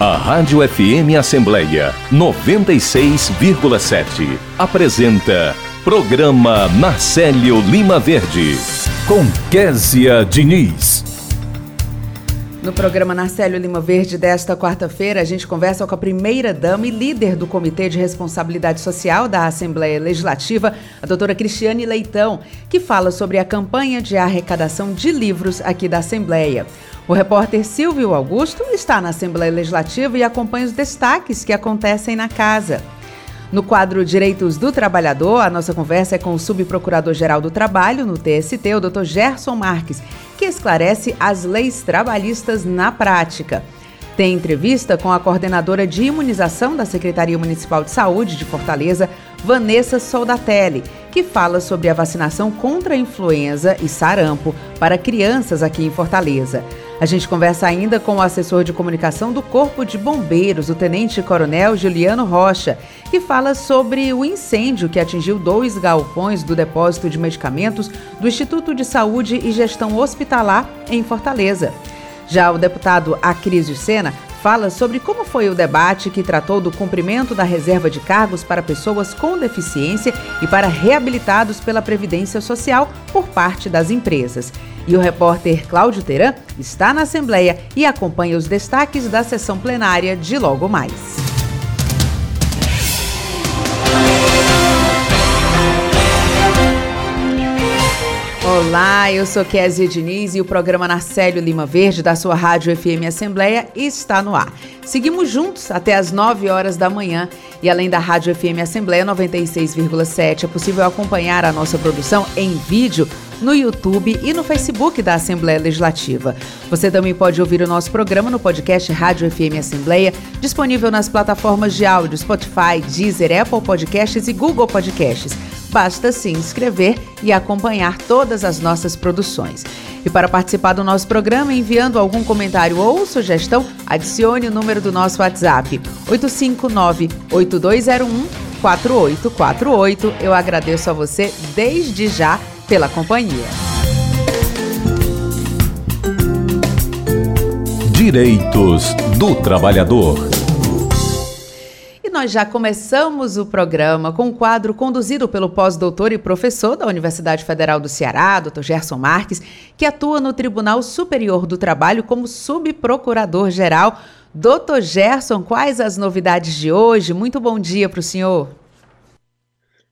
A Rádio FM Assembleia 96,7 apresenta Programa Marcelo Lima Verde com Késia Diniz. No programa Narcélio Lima Verde desta quarta-feira, a gente conversa com a primeira-dama e líder do Comitê de Responsabilidade Social da Assembleia Legislativa, a doutora Cristiane Leitão, que fala sobre a campanha de arrecadação de livros aqui da Assembleia. O repórter Silvio Augusto está na Assembleia Legislativa e acompanha os destaques que acontecem na casa. No quadro Direitos do Trabalhador, a nossa conversa é com o Subprocurador-Geral do Trabalho, no TST, o Dr. Gerson Marques, que esclarece as leis trabalhistas na prática. Tem entrevista com a coordenadora de imunização da Secretaria Municipal de Saúde de Fortaleza, Vanessa Soldatelli, que fala sobre a vacinação contra a influenza e sarampo para crianças aqui em Fortaleza. A gente conversa ainda com o assessor de comunicação do Corpo de Bombeiros, o Tenente Coronel Juliano Rocha, que fala sobre o incêndio que atingiu dois galpões do depósito de medicamentos do Instituto de Saúde e Gestão Hospitalar em Fortaleza. Já o deputado Acrisio Sena fala sobre como foi o debate que tratou do cumprimento da reserva de cargos para pessoas com deficiência e para reabilitados pela Previdência Social por parte das empresas. E o repórter Cláudio Teran está na Assembleia e acompanha os destaques da sessão plenária de logo mais. Olá, eu sou Kézia Diniz e o programa Narcélio Lima Verde da sua Rádio FM Assembleia está no ar. Seguimos juntos até as 9 horas da manhã e além da Rádio FM Assembleia 96,7 é possível acompanhar a nossa produção em vídeo no YouTube e no Facebook da Assembleia Legislativa. Você também pode ouvir o nosso programa no podcast Rádio FM Assembleia, disponível nas plataformas de áudio Spotify, Deezer, Apple Podcasts e Google Podcasts. Basta se inscrever e acompanhar todas as nossas produções. E para participar do nosso programa, enviando algum comentário ou sugestão, adicione o número do nosso WhatsApp 859-8201 4848. Eu agradeço a você desde já pela companhia. Direitos do Trabalhador. Nós já começamos o programa com um quadro conduzido pelo pós-doutor e professor da Universidade Federal do Ceará, Dr. Gerson Marques, que atua no Tribunal Superior do Trabalho como subprocurador-geral. Doutor Gerson, quais as novidades de hoje? Muito bom dia para o senhor.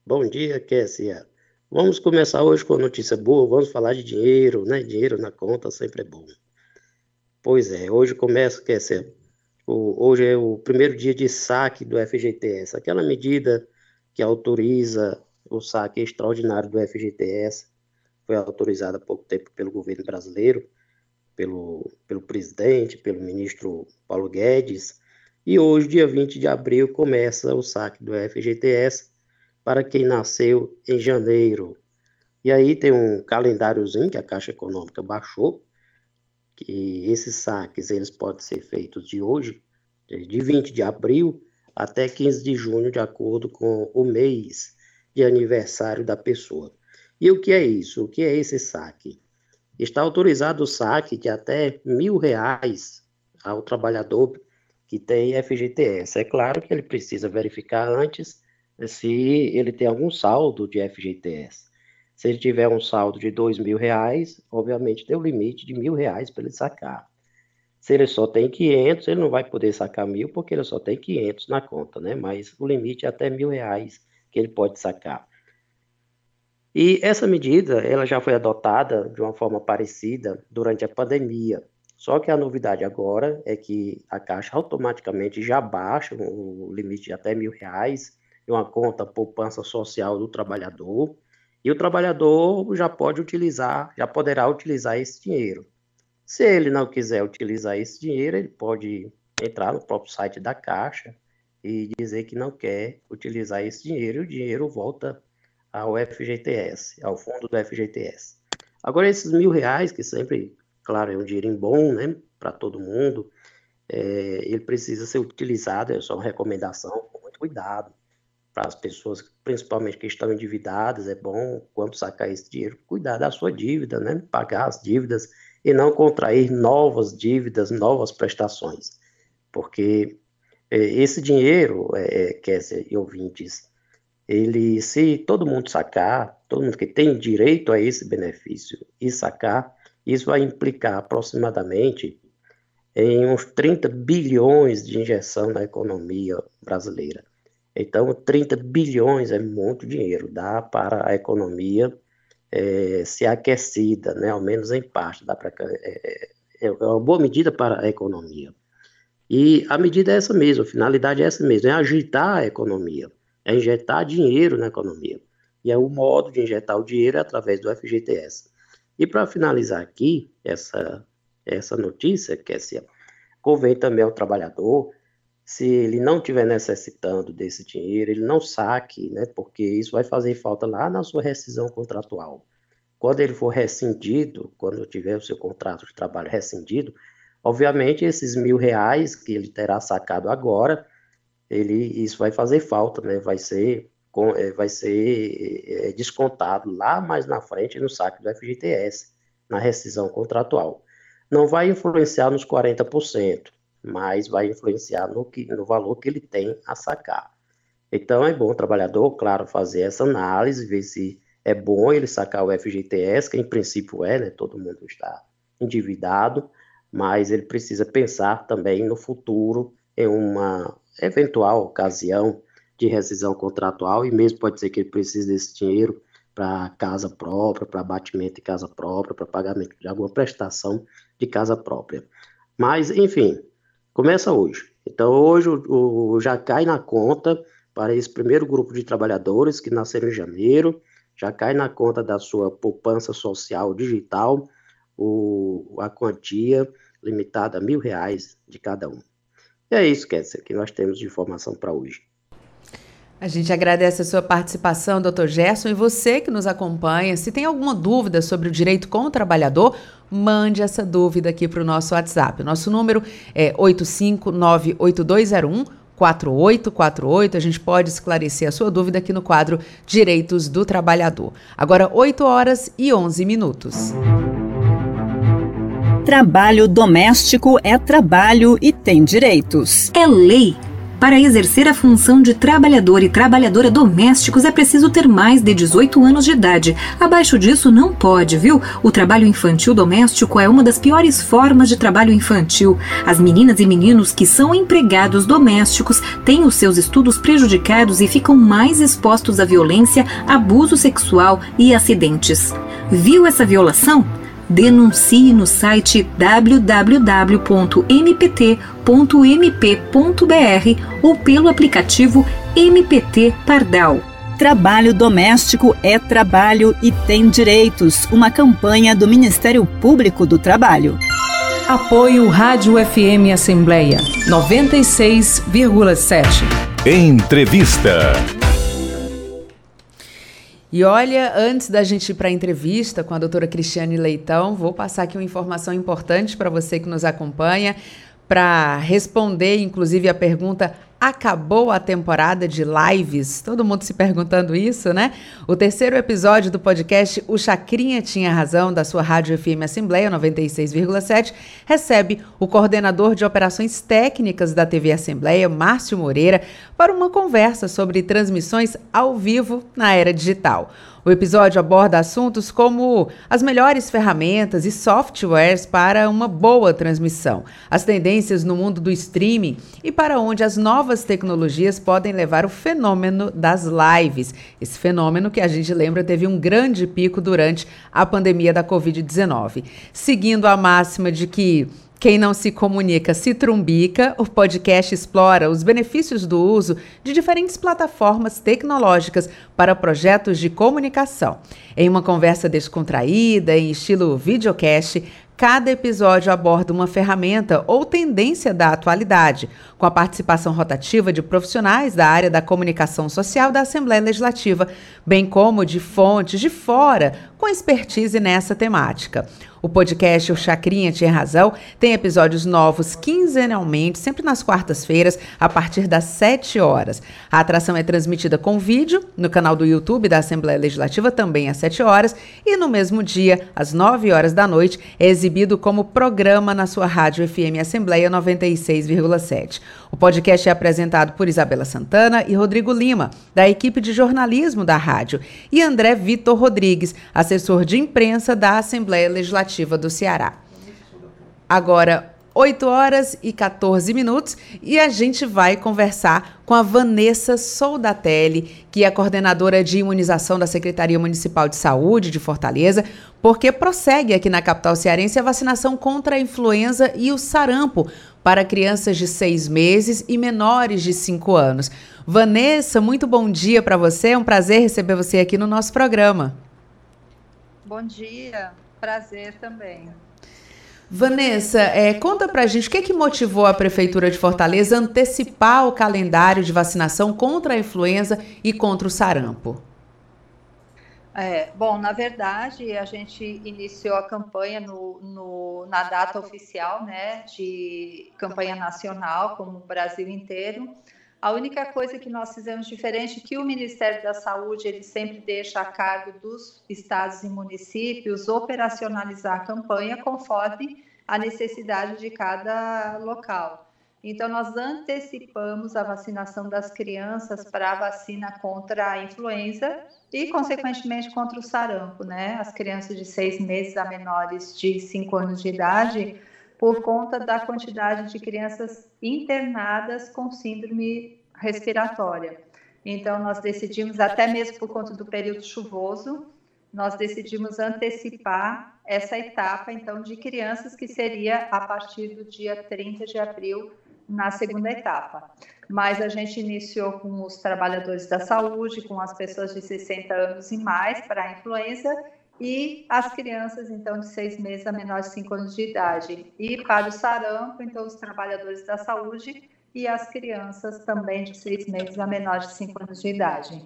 Bom dia, Kessia. Vamos começar hoje com notícia boa, vamos falar de dinheiro, né? Dinheiro na conta sempre é bom. Pois é, hoje começa, ser, o, hoje é o primeiro dia de saque do FGTS, aquela medida que autoriza o saque extraordinário do FGTS, foi autorizada há pouco tempo pelo governo brasileiro, pelo, pelo presidente, pelo ministro Paulo Guedes, e hoje, dia 20 de abril, começa o saque do FGTS, para quem nasceu em janeiro. E aí tem um calendáriozinho que a Caixa Econômica baixou, que esses saques eles podem ser feitos de hoje, de 20 de abril até 15 de junho, de acordo com o mês de aniversário da pessoa. E o que é isso? O que é esse saque? Está autorizado o saque de até mil reais ao trabalhador que tem FGTS. É claro que ele precisa verificar antes se ele tem algum saldo de FGTS. Se ele tiver um saldo de dois mil reais, obviamente tem um limite de mil reais para ele sacar. Se ele só tem 500, ele não vai poder sacar mil porque ele só tem 500 na conta, né? Mas o limite é até mil reais que ele pode sacar. E essa medida, ela já foi adotada de uma forma parecida durante a pandemia. Só que a novidade agora é que a Caixa automaticamente já baixa o limite de até mil reais de uma conta poupança social do trabalhador, e o trabalhador já pode utilizar, já poderá utilizar esse dinheiro. Se ele não quiser utilizar esse dinheiro, ele pode entrar no próprio site da Caixa e dizer que não quer utilizar esse dinheiro, e o dinheiro volta ao FGTS, ao fundo do FGTS. Agora, esses mil reais, que sempre, claro, é um dinheiro bom, né, para todo mundo, é, ele precisa ser utilizado, é só uma recomendação, com muito cuidado para as pessoas, principalmente que estão endividadas, é bom, quando sacar esse dinheiro, cuidar da sua dívida, né? pagar as dívidas e não contrair novas dívidas, novas prestações. porque é, esse dinheiro, é, quer dizer, ouvintes, ele, se todo mundo sacar, todo mundo que tem direito a esse benefício e sacar, isso vai implicar aproximadamente em uns 30 bilhões de injeção na economia brasileira. Então, 30 bilhões é muito dinheiro, dá para a economia é, ser aquecida, né, ao menos em parte, dá para, é, é, é uma boa medida para a economia. E a medida é essa mesmo, a finalidade é essa mesmo, é agitar a economia, é injetar dinheiro na economia. E é o modo de injetar o dinheiro é através do FGTS. E para finalizar aqui essa, essa notícia, que se convém também ao trabalhador, se ele não estiver necessitando desse dinheiro, ele não saque, né, porque isso vai fazer falta lá na sua rescisão contratual. Quando ele for rescindido, quando tiver o seu contrato de trabalho rescindido, obviamente esses mil reais que ele terá sacado agora, ele, isso vai fazer falta, né, vai ser é, vai ser é, descontado lá mais na frente no saque do FGTS, na rescisão contratual. Não vai influenciar nos 40%, mas vai influenciar no, que, no valor que ele tem a sacar. Então é bom o trabalhador, claro, fazer essa análise, ver se é bom ele sacar o FGTS, que em princípio é, né? Todo mundo está endividado, mas ele precisa pensar também no futuro, em uma eventual ocasião de rescisão contratual e mesmo pode ser que ele precise desse dinheiro para casa própria, para abatimento de casa própria, para pagamento de alguma prestação de casa própria. Mas, enfim, começa hoje. Então, hoje o, o, já cai na conta para esse primeiro grupo de trabalhadores que nasceram em janeiro, já cai na conta da sua poupança social digital o, a quantia limitada a mil reais de cada um. E é isso, Kézia, que nós temos de informação para hoje. A gente agradece a sua participação, doutor Gerson, e você que nos acompanha. Se tem alguma dúvida sobre o direito com o trabalhador, mande essa dúvida aqui para o nosso WhatsApp. O nosso número é 8598201 4848. A gente pode esclarecer a sua dúvida aqui no quadro Direitos do Trabalhador. Agora, 8 horas e 11 minutos. Trabalho doméstico é trabalho e tem direitos. É lei. Para exercer a função de trabalhador e trabalhadora domésticos é preciso ter mais de 18 anos de idade. Abaixo disso não pode, viu? O trabalho infantil doméstico é uma das piores formas de trabalho infantil. As meninas e meninos que são empregados domésticos têm os seus estudos prejudicados e ficam mais expostos à violência, abuso sexual e acidentes. Viu essa violação? Denuncie no site www.mpt.mp.br ou pelo aplicativo MPT Pardal. Trabalho doméstico é trabalho e tem direitos. Uma campanha do Ministério Público do Trabalho. Apoio Rádio FM Assembleia 96,7. Entrevista. E olha, antes da gente ir para a entrevista com a doutora Cristiane Leitão, vou passar aqui uma informação importante para você que nos acompanha, para responder, inclusive, a pergunta acabou a temporada de lives? Todo mundo se perguntando isso, né? O terceiro episódio do podcast O Chacrinha Tinha Razão, da sua Rádio FM Assembleia 96,7, recebe o coordenador de operações técnicas da TV Assembleia, Márcio Moreira, para uma conversa sobre transmissões ao vivo na era digital. O episódio aborda assuntos como as melhores ferramentas e softwares para uma boa transmissão, as tendências no mundo do streaming e para onde as novas tecnologias podem levar o fenômeno das lives. Esse fenômeno que a gente lembra teve um grande pico durante a pandemia da Covid-19. Seguindo a máxima de que quem não se comunica se trumbica. O podcast explora os benefícios do uso de diferentes plataformas tecnológicas para projetos de comunicação. Em uma conversa descontraída, em estilo videocast, Cada episódio aborda uma ferramenta ou tendência da atualidade, com a participação rotativa de profissionais da área da comunicação social da Assembleia Legislativa, bem como de fontes de fora, com expertise nessa temática. O podcast O Chacrinha Tinha Razão tem episódios novos quinzenalmente, sempre nas quartas-feiras, a partir das 7 horas. A atração é transmitida com vídeo no canal do YouTube da Assembleia Legislativa, também às 7 horas, e no mesmo dia, às 9 horas da noite, é exibido como programa na sua rádio FM Assembleia 96,7. O podcast é apresentado por Isabela Santana e Rodrigo Lima, da equipe de jornalismo da rádio, e André Vitor Rodrigues, assessor de imprensa da Assembleia Legislativa do Ceará. Agora, 8 horas e 14 minutos e a gente vai conversar com a Vanessa Soldatelli, que é coordenadora de imunização da Secretaria Municipal de Saúde de Fortaleza, porque prossegue aqui na capital cearense a vacinação contra a influenza e o sarampo para crianças de seis meses e menores de 5 anos. Vanessa, muito bom dia para você, é um prazer receber você aqui no nosso programa. Bom dia, prazer também. Vanessa, é, conta pra gente o que, que motivou a Prefeitura de Fortaleza a antecipar o calendário de vacinação contra a influenza e contra o sarampo. É, bom, na verdade, a gente iniciou a campanha no, no, na data oficial, né, de campanha nacional, como o Brasil inteiro, a única coisa que nós fizemos diferente que o Ministério da Saúde ele sempre deixa a cargo dos estados e municípios operacionalizar a campanha conforme a necessidade de cada local. Então, nós antecipamos a vacinação das crianças para a vacina contra a influenza e, consequentemente, contra o sarampo, né? As crianças de seis meses a menores de cinco anos de idade por conta da quantidade de crianças internadas com síndrome respiratória. Então, nós decidimos, até mesmo por conta do período chuvoso, nós decidimos antecipar essa etapa, então, de crianças, que seria a partir do dia 30 de abril, na segunda etapa. Mas a gente iniciou com os trabalhadores da saúde, com as pessoas de 60 anos e mais para a influenza, e as crianças, então, de seis meses a menores de cinco anos de idade. E para o sarampo, então, os trabalhadores da saúde e as crianças também de seis meses a menores de cinco anos de idade.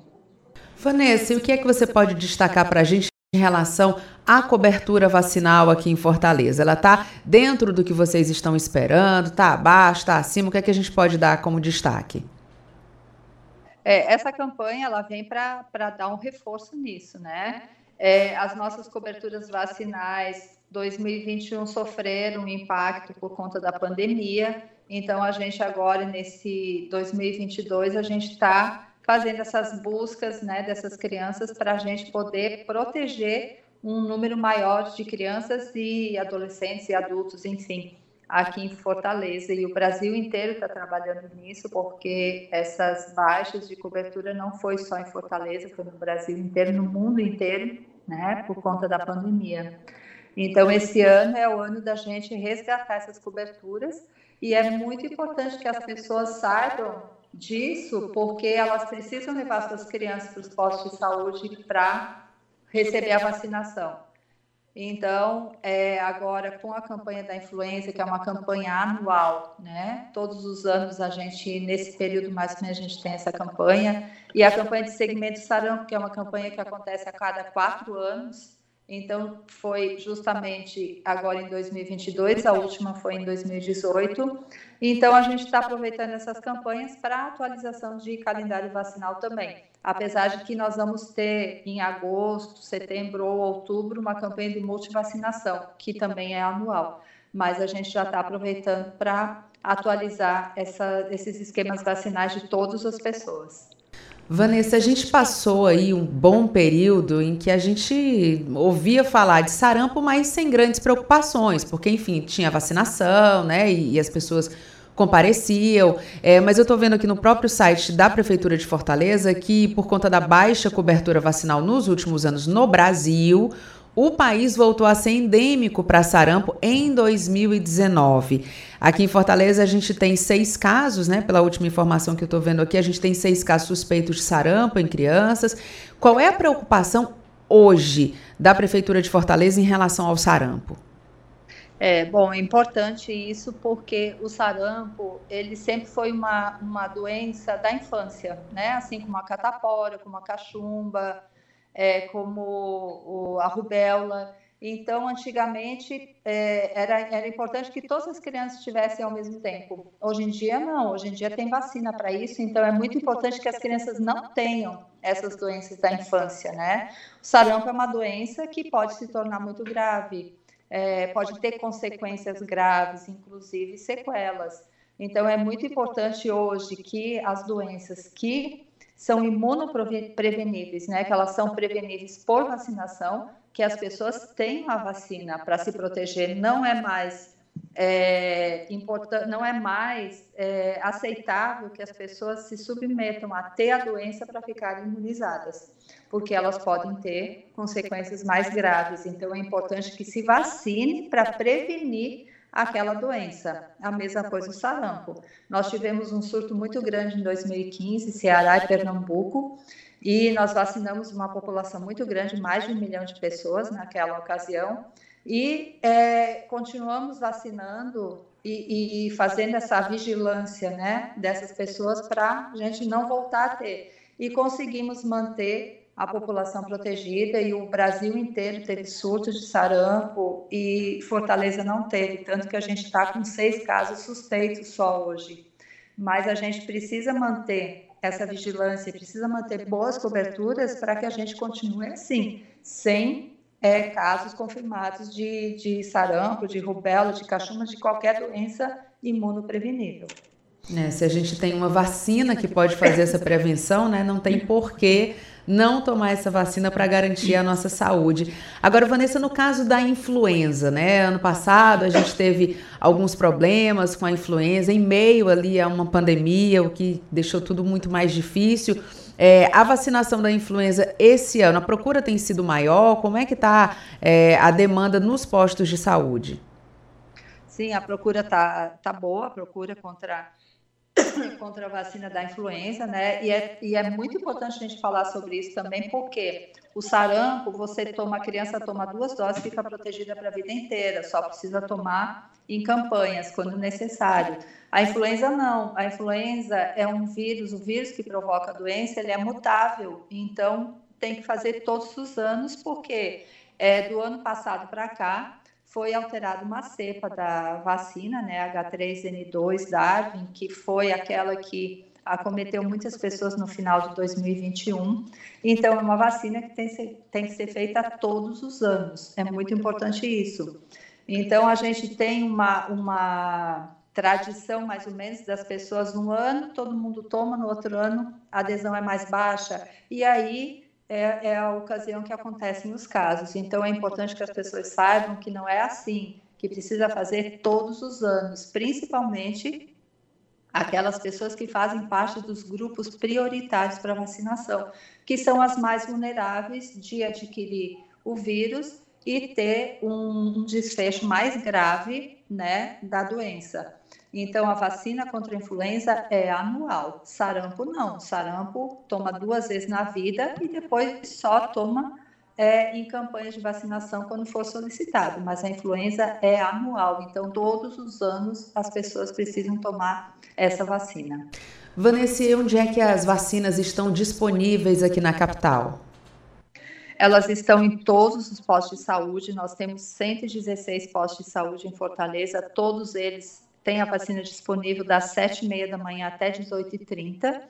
Vanessa, o que é que você pode destacar para a gente em relação à cobertura vacinal aqui em Fortaleza? Ela está dentro do que vocês estão esperando? Está abaixo? Está acima? O que é que a gente pode dar como destaque? É, essa campanha ela vem para dar um reforço nisso, né? É, as nossas coberturas vacinais 2021 sofreram um impacto por conta da pandemia, então a gente agora nesse 2022 a gente está fazendo essas buscas, né, dessas crianças para a gente poder proteger um número maior de crianças e adolescentes e adultos, enfim, aqui em Fortaleza e o Brasil inteiro está trabalhando nisso porque essas baixas de cobertura não foi só em Fortaleza, foi no Brasil inteiro, no mundo inteiro, né, por conta da pandemia. Então esse ano é o ano da gente resgatar essas coberturas e é muito importante que as pessoas saibam disso, porque elas precisam levar suas crianças para os postos de saúde para receber a vacinação. Então, é, agora com a campanha da influenza, que é uma campanha anual, né? Todos os anos a gente, nesse período mais ou menos, a gente tem essa campanha. E a campanha de segmento sarampo, que é uma campanha que acontece a cada quatro anos. Então, foi justamente agora em 2022, a última foi em 2018. Então, a gente está aproveitando essas campanhas para atualização de calendário vacinal também. Apesar de que nós vamos ter em agosto, setembro ou outubro uma campanha de multivacinação, que também é anual. Mas a gente já está aproveitando para atualizar essa, esses esquemas vacinais de todas as pessoas. Vanessa, a gente passou aí um bom período em que a gente ouvia falar de sarampo, mas sem grandes preocupações, porque, enfim, tinha vacinação, né? E, e as pessoas compareciam. É, mas eu estou vendo aqui no próprio site da Prefeitura de Fortaleza que, por conta da baixa cobertura vacinal nos últimos anos no Brasil, o país voltou a ser endêmico para sarampo em 2019. Aqui em Fortaleza a gente tem seis casos, né? Pela última informação que eu estou vendo aqui, a gente tem seis casos suspeitos de sarampo em crianças. Qual é a preocupação hoje da Prefeitura de Fortaleza em relação ao sarampo? É, bom, é importante isso porque o sarampo, ele sempre foi uma, uma doença da infância, né? Assim como a catapora, como a cachumba, é, como o, a rubéola. Então, antigamente, é, era, era importante que todas as crianças tivessem ao mesmo tempo. Hoje em dia, não. Hoje em dia tem vacina para isso, então é muito importante que as crianças não tenham essas doenças da infância, né? O sarampo é uma doença que pode se tornar muito grave, é, pode ter consequências graves, inclusive sequelas. Então, é muito importante hoje que as doenças que são imunopreveníveis, né, que elas são preveníveis por vacinação, que as pessoas tenham a vacina para se proteger. Não é mais é, não é mais é, aceitável que as pessoas se submetam a ter a doença para ficarem imunizadas, porque elas podem ter consequências mais graves. Então, é importante que se vacine para prevenir aquela doença. A mesma coisa o sarampo. Nós tivemos um surto muito grande em 2015, Ceará e Pernambuco, e nós vacinamos uma população muito grande, mais de um milhão de pessoas naquela ocasião, e é, continuamos vacinando e, e, fazendo essa vigilância né, dessas pessoas para a gente não voltar a ter. E conseguimos manter a população protegida e o Brasil inteiro teve surtos de sarampo e Fortaleza não teve, tanto que a gente está com seis casos suspeitos só hoje. Mas a gente precisa manter essa vigilância, precisa manter boas coberturas para que a gente continue assim, sem é, casos confirmados de, de sarampo, de rubéola, de cachumba, de qualquer doença imunoprevenível. É, se a gente tem uma vacina que pode fazer essa prevenção, né, não tem porquê não tomar essa vacina para garantir a nossa saúde. Agora, Vanessa, no caso da influenza, né? Ano passado a gente teve alguns problemas com a influenza, em meio ali a uma pandemia, o que deixou tudo muito mais difícil. É, a vacinação da influenza esse ano, a procura tem sido maior? Como é que está é, a demanda nos postos de saúde? Sim, a procura está tá boa, a procura contra contra a vacina da influenza, né? E é, e é muito importante a gente falar sobre isso também, porque o sarampo, você toma, a criança toma duas doses, fica protegida para a vida inteira, só precisa tomar em campanhas, quando necessário. A influenza não, a influenza é um vírus, o vírus que provoca a doença, ele é mutável, então tem que fazer todos os anos, porque é, do ano passado para cá, foi alterada uma cepa da vacina, né, H3N2 Darwin, que foi aquela que acometeu muitas pessoas no final de 2021. Então, é uma vacina que tem, tem que ser feita todos os anos. É muito importante isso. Então, a gente tem uma, uma tradição, mais ou menos, das pessoas no ano, todo mundo toma, no outro ano a adesão é mais baixa. E aí é, é a ocasião que acontecem os casos. Então, é importante que as pessoas saibam que não é assim, que precisa fazer todos os anos, principalmente aquelas pessoas que fazem parte dos grupos prioritários para vacinação, que são as mais vulneráveis de adquirir o vírus e ter um, um desfecho mais grave né, da doença. Então, a vacina contra a influenza é anual. Sarampo não. Sarampo toma duas vezes na vida e depois só toma é, em campanhas de vacinação quando for solicitado. Mas a influenza é anual. Então, todos os anos as pessoas precisam tomar essa vacina. Vanessa, onde é que as vacinas estão disponíveis aqui na capital? Elas estão em todos os postos de saúde. Nós temos 116 postos de saúde em Fortaleza, todos eles tem a vacina disponível das 7h30 da manhã até 18h30.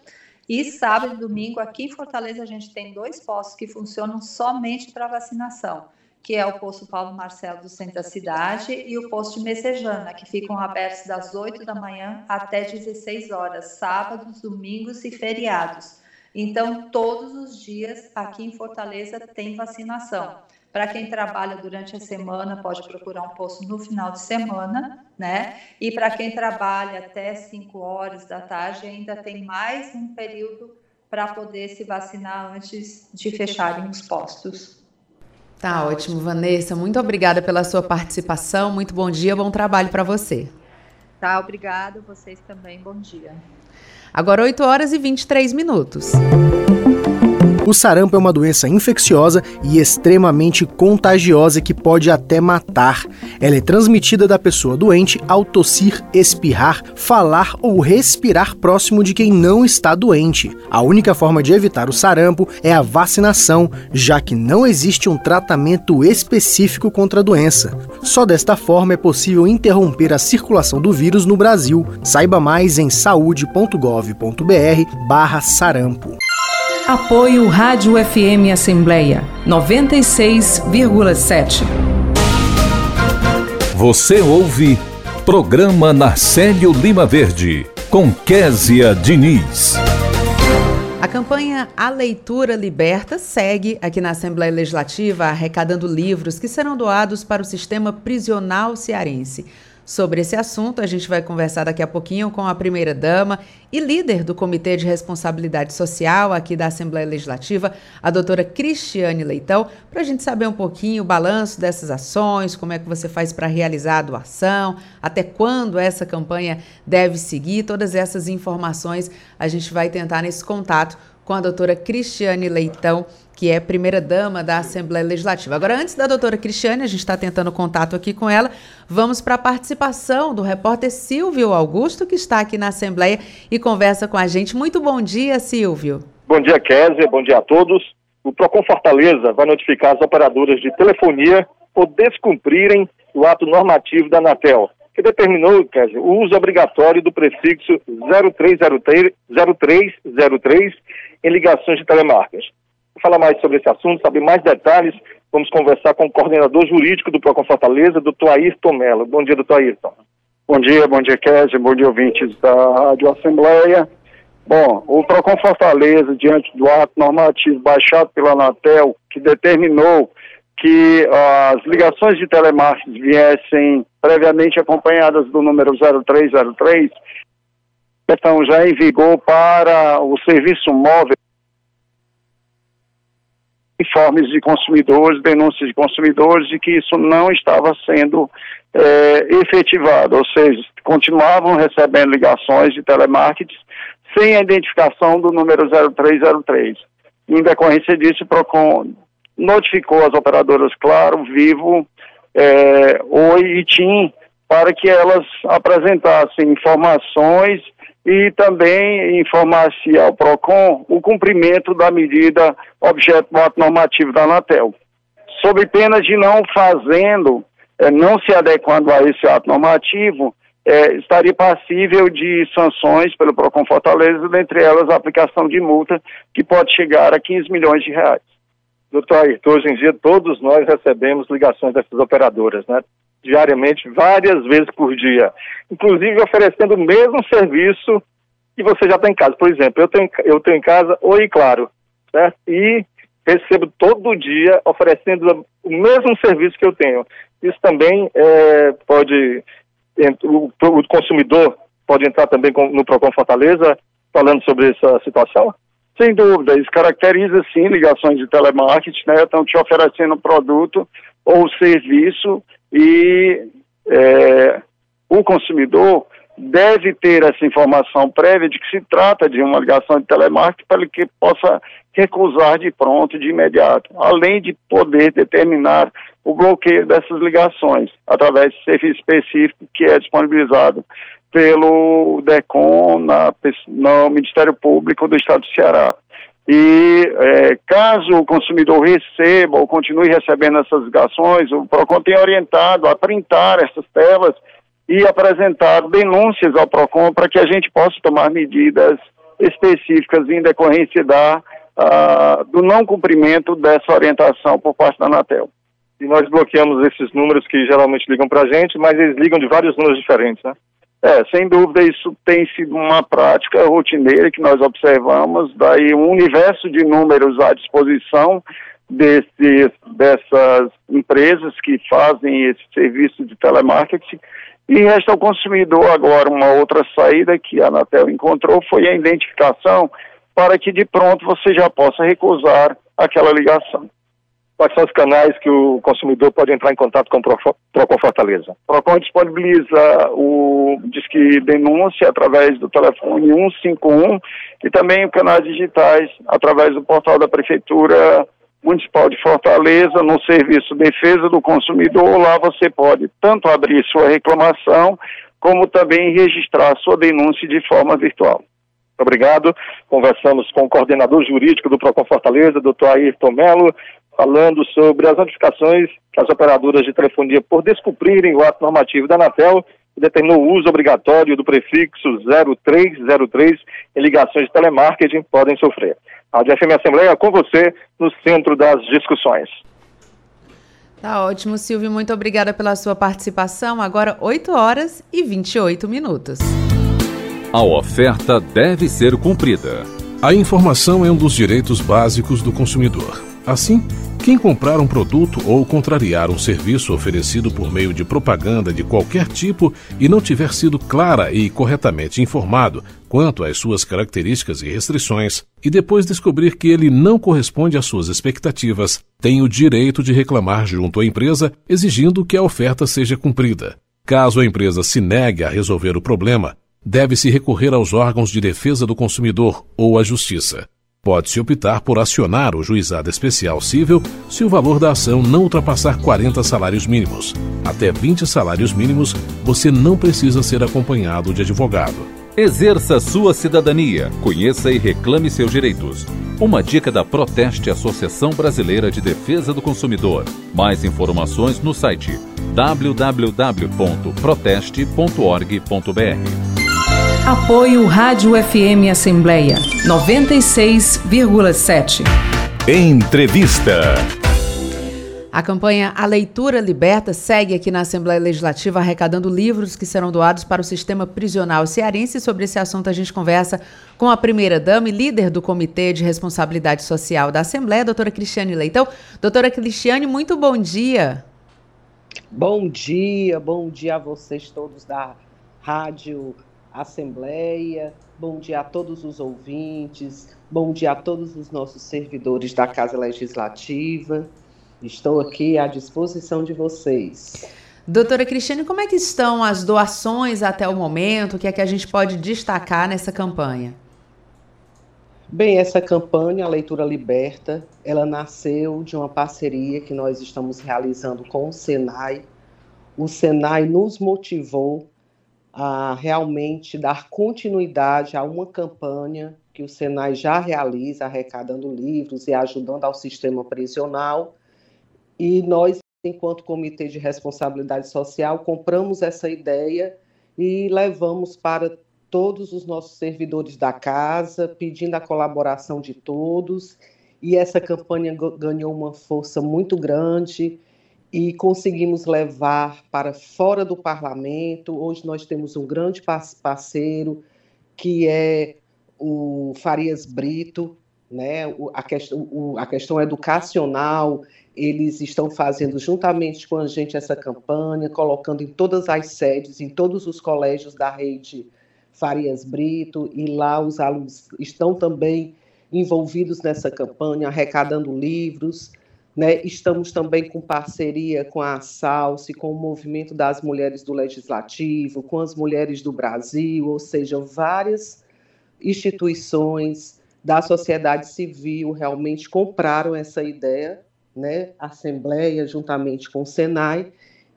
E sábado e domingo, aqui em Fortaleza, a gente tem dois postos que funcionam somente para vacinação, que é o posto Paulo Marcelo do centro da cidade e o posto de Messejana, que ficam abertos das 8 da manhã até 16 horas, sábados, domingos e feriados. Então, todos os dias aqui em Fortaleza tem vacinação. Para quem trabalha durante a semana, pode procurar um posto no final de semana, né? E para quem trabalha até 5 horas da tarde, ainda tem mais um período para poder se vacinar antes de fecharem os postos. Tá ótimo, Vanessa. Muito obrigada pela sua participação. Muito bom dia, bom trabalho para você. Tá, obrigado. Vocês também, bom dia. Agora 8 horas e 23 minutos. O sarampo é uma doença infecciosa e extremamente contagiosa que pode até matar. Ela é transmitida da pessoa doente ao tossir, espirrar, falar ou respirar próximo de quem não está doente. A única forma de evitar o sarampo é a vacinação, já que não existe um tratamento específico contra a doença. Só desta forma é possível interromper a circulação do vírus no Brasil. Saiba mais em saúde.gov.br/barra sarampo. Apoio Rádio FM Assembleia 96,7. Você ouve Programa Narcélio Lima Verde com Késia Diniz. A campanha A Leitura Liberta segue aqui na Assembleia Legislativa, arrecadando livros que serão doados para o sistema prisional cearense. Sobre esse assunto, a gente vai conversar daqui a pouquinho com a primeira-dama e líder do Comitê de Responsabilidade Social aqui da Assembleia Legislativa, a doutora Cristiane Leitão, para a gente saber um pouquinho o balanço dessas ações, como é que você faz para realizar a doação, até quando essa campanha deve seguir, todas essas informações a gente vai tentar nesse contato com a doutora Cristiane Leitão, que é primeira-dama da Assembleia Legislativa. Agora, antes da doutora Cristiane, a gente está tentando contato aqui com ela, vamos para a participação do repórter Silvio Augusto, que está aqui na Assembleia e conversa com a gente. Muito bom dia, Silvio. Bom dia, Kézia, bom dia a todos. O Procon Fortaleza vai notificar as operadoras de telefonia por descumprirem o ato normativo da Anatel, que determinou, Kézia, o uso obrigatório do prefixo 0303, 0303 em ligações de telemarcas. Falar mais sobre esse assunto, saber mais detalhes, vamos conversar com o coordenador jurídico do Procon Fortaleza, doutor Ayrton Mello. Bom dia, doutor Ayrton. Bom dia, bom dia, Kézia, bom dia, ouvintes da Rádio Assembleia. Bom, o Procon Fortaleza, diante do ato normativo baixado pela Anatel, que determinou que as ligações de telemarketing viessem previamente acompanhadas do número 0303, estão já em vigor para o serviço móvel informes de consumidores, denúncias de consumidores de que isso não estava sendo é, efetivado, ou seja, continuavam recebendo ligações de telemarketing sem a identificação do número 0303. Em decorrência disso, o PROCON notificou as operadoras Claro, Vivo, é, Oi e TIM para que elas apresentassem informações e também informasse ao PROCON o cumprimento da medida objeto do ato normativo da Anatel. Sob pena de não fazendo, é, não se adequando a esse ato normativo, é, estaria passível de sanções pelo PROCON Fortaleza, dentre elas a aplicação de multa que pode chegar a 15 milhões de reais. Doutor Ayrton, hoje em dia todos nós recebemos ligações dessas operadoras, né? Diariamente, várias vezes por dia, inclusive oferecendo o mesmo serviço que você já tem em casa. Por exemplo, eu tenho, eu tenho em casa Oi Claro, certo? E recebo todo dia oferecendo o mesmo serviço que eu tenho. Isso também é, pode, o, consumidor pode entrar também no Procon Fortaleza falando sobre essa situação? Sem dúvida, isso caracteriza sim ligações de telemarketing, né? Estão te oferecendo produto ou serviço e é, o consumidor deve ter essa informação prévia de que se trata de uma ligação de telemarketing para que possa recusar de pronto, de imediato, além de poder determinar o bloqueio dessas ligações através de serviço específico que é disponibilizado pelo DECOM na, no Ministério Público do Estado do Ceará. E é, caso o consumidor receba ou continue recebendo essas ligações, o PROCON tem orientado a printar essas telas e apresentar denúncias ao PROCON para que a gente possa tomar medidas específicas em decorrência da, do não cumprimento dessa orientação por parte da Anatel. E nós bloqueamos esses números que geralmente ligam para a gente, mas eles ligam de vários números diferentes, né? É, sem dúvida isso tem sido uma prática rotineira que nós observamos, daí um universo de números à disposição desse, dessas empresas que fazem esse serviço de telemarketing e resta ao consumidor agora uma outra saída que a Anatel encontrou foi a identificação para que de pronto você já possa recusar aquela ligação. Quais são os canais que o consumidor pode entrar em contato com o Procon Fortaleza? O Procon disponibiliza o Disque Denúncia através do telefone 151 e também canais digitais através do portal da Prefeitura Municipal de Fortaleza, no serviço Defesa do Consumidor. Lá você pode tanto abrir sua reclamação, como também registrar sua denúncia de forma virtual. Obrigado. Conversamos com o coordenador jurídico do Procon Fortaleza, doutor Ayrton Melo, falando sobre as notificações que as operadoras de telefonia, por descumprirem o ato normativo da Anatel, que determinou o uso obrigatório do prefixo 0303 em ligações de telemarketing, podem sofrer. A DFM Assembleia com você no centro das discussões. Tá ótimo, Silvio. Muito obrigada pela sua participação. Agora, 8 horas e 28 minutos. A oferta deve ser cumprida. A informação é um dos direitos básicos do consumidor. Assim, quem comprar um produto ou contrariar um serviço oferecido por meio de propaganda de qualquer tipo e não tiver sido clara e corretamente informado quanto às suas características e restrições, e depois descobrir que ele não corresponde às suas expectativas, tem o direito de reclamar junto à empresa, exigindo que a oferta seja cumprida. Caso a empresa se negue a resolver o problema, deve-se recorrer aos órgãos de defesa do consumidor ou à justiça. Pode-se optar por acionar o juizado especial civil se o valor da ação não ultrapassar 40 salários mínimos. Até 20 salários mínimos, você não precisa ser acompanhado de advogado. Exerça sua cidadania, conheça e reclame seus direitos. Uma dica da Proteste Associação Brasileira de Defesa do Consumidor. Mais informações no site www.proteste.org.br. Apoio Rádio FM Assembleia 96,7. Entrevista. A campanha A Leitura Liberta segue aqui na Assembleia Legislativa arrecadando livros que serão doados para o sistema prisional cearense. Sobre esse assunto a gente conversa com a primeira-dama e líder do Comitê de Responsabilidade Social da Assembleia, doutora Cristiane Leitão. Doutora Cristiane, muito bom dia. Bom dia, bom dia a vocês todos da Rádio Assembleia, bom dia a todos os ouvintes, bom dia a todos os nossos servidores da Casa Legislativa. Estou aqui à disposição de vocês. Doutora Cristiane, como é que estão as doações até o momento? O que é que a gente pode destacar nessa campanha? Bem, essa campanha, a Leitura Liberta, ela nasceu de uma parceria que nós estamos realizando com o Senai. O Senai nos motivou a realmente dar continuidade a uma campanha que o Senai já realiza, arrecadando livros e ajudando ao sistema prisional. E nós, enquanto Comitê de Responsabilidade Social, compramos essa ideia e levamos para todos os nossos servidores da casa, pedindo a colaboração de todos. E essa campanha ganhou uma força muito grande e conseguimos levar para fora do parlamento. Hoje nós temos um grande parceiro que é o Farias Brito, né? a, questão, a questão educacional, eles estão fazendo juntamente com a gente essa campanha, colocando em todas as sedes, em todos os colégios da rede Farias Brito, e lá os alunos estão também envolvidos nessa campanha, arrecadando livros. Né? Estamos também com parceria com a Salse, com o Movimento das Mulheres do Legislativo, com as Mulheres do Brasil, ou seja, várias instituições da sociedade civil realmente compraram essa ideia, né? Assembleia, juntamente com o Senai,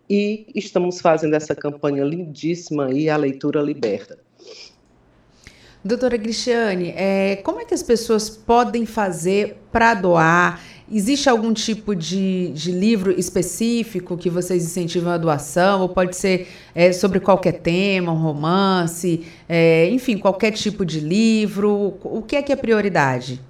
e estamos fazendo essa campanha lindíssima aí, a Leitura Liberta. Doutora Cristiane, é, como é que as pessoas podem fazer para doar? Existe algum tipo de, de livro específico que vocês incentivam a doação? Ou pode ser é, sobre qualquer tema, um romance, é, enfim, qualquer tipo de livro? O que é que é prioridade?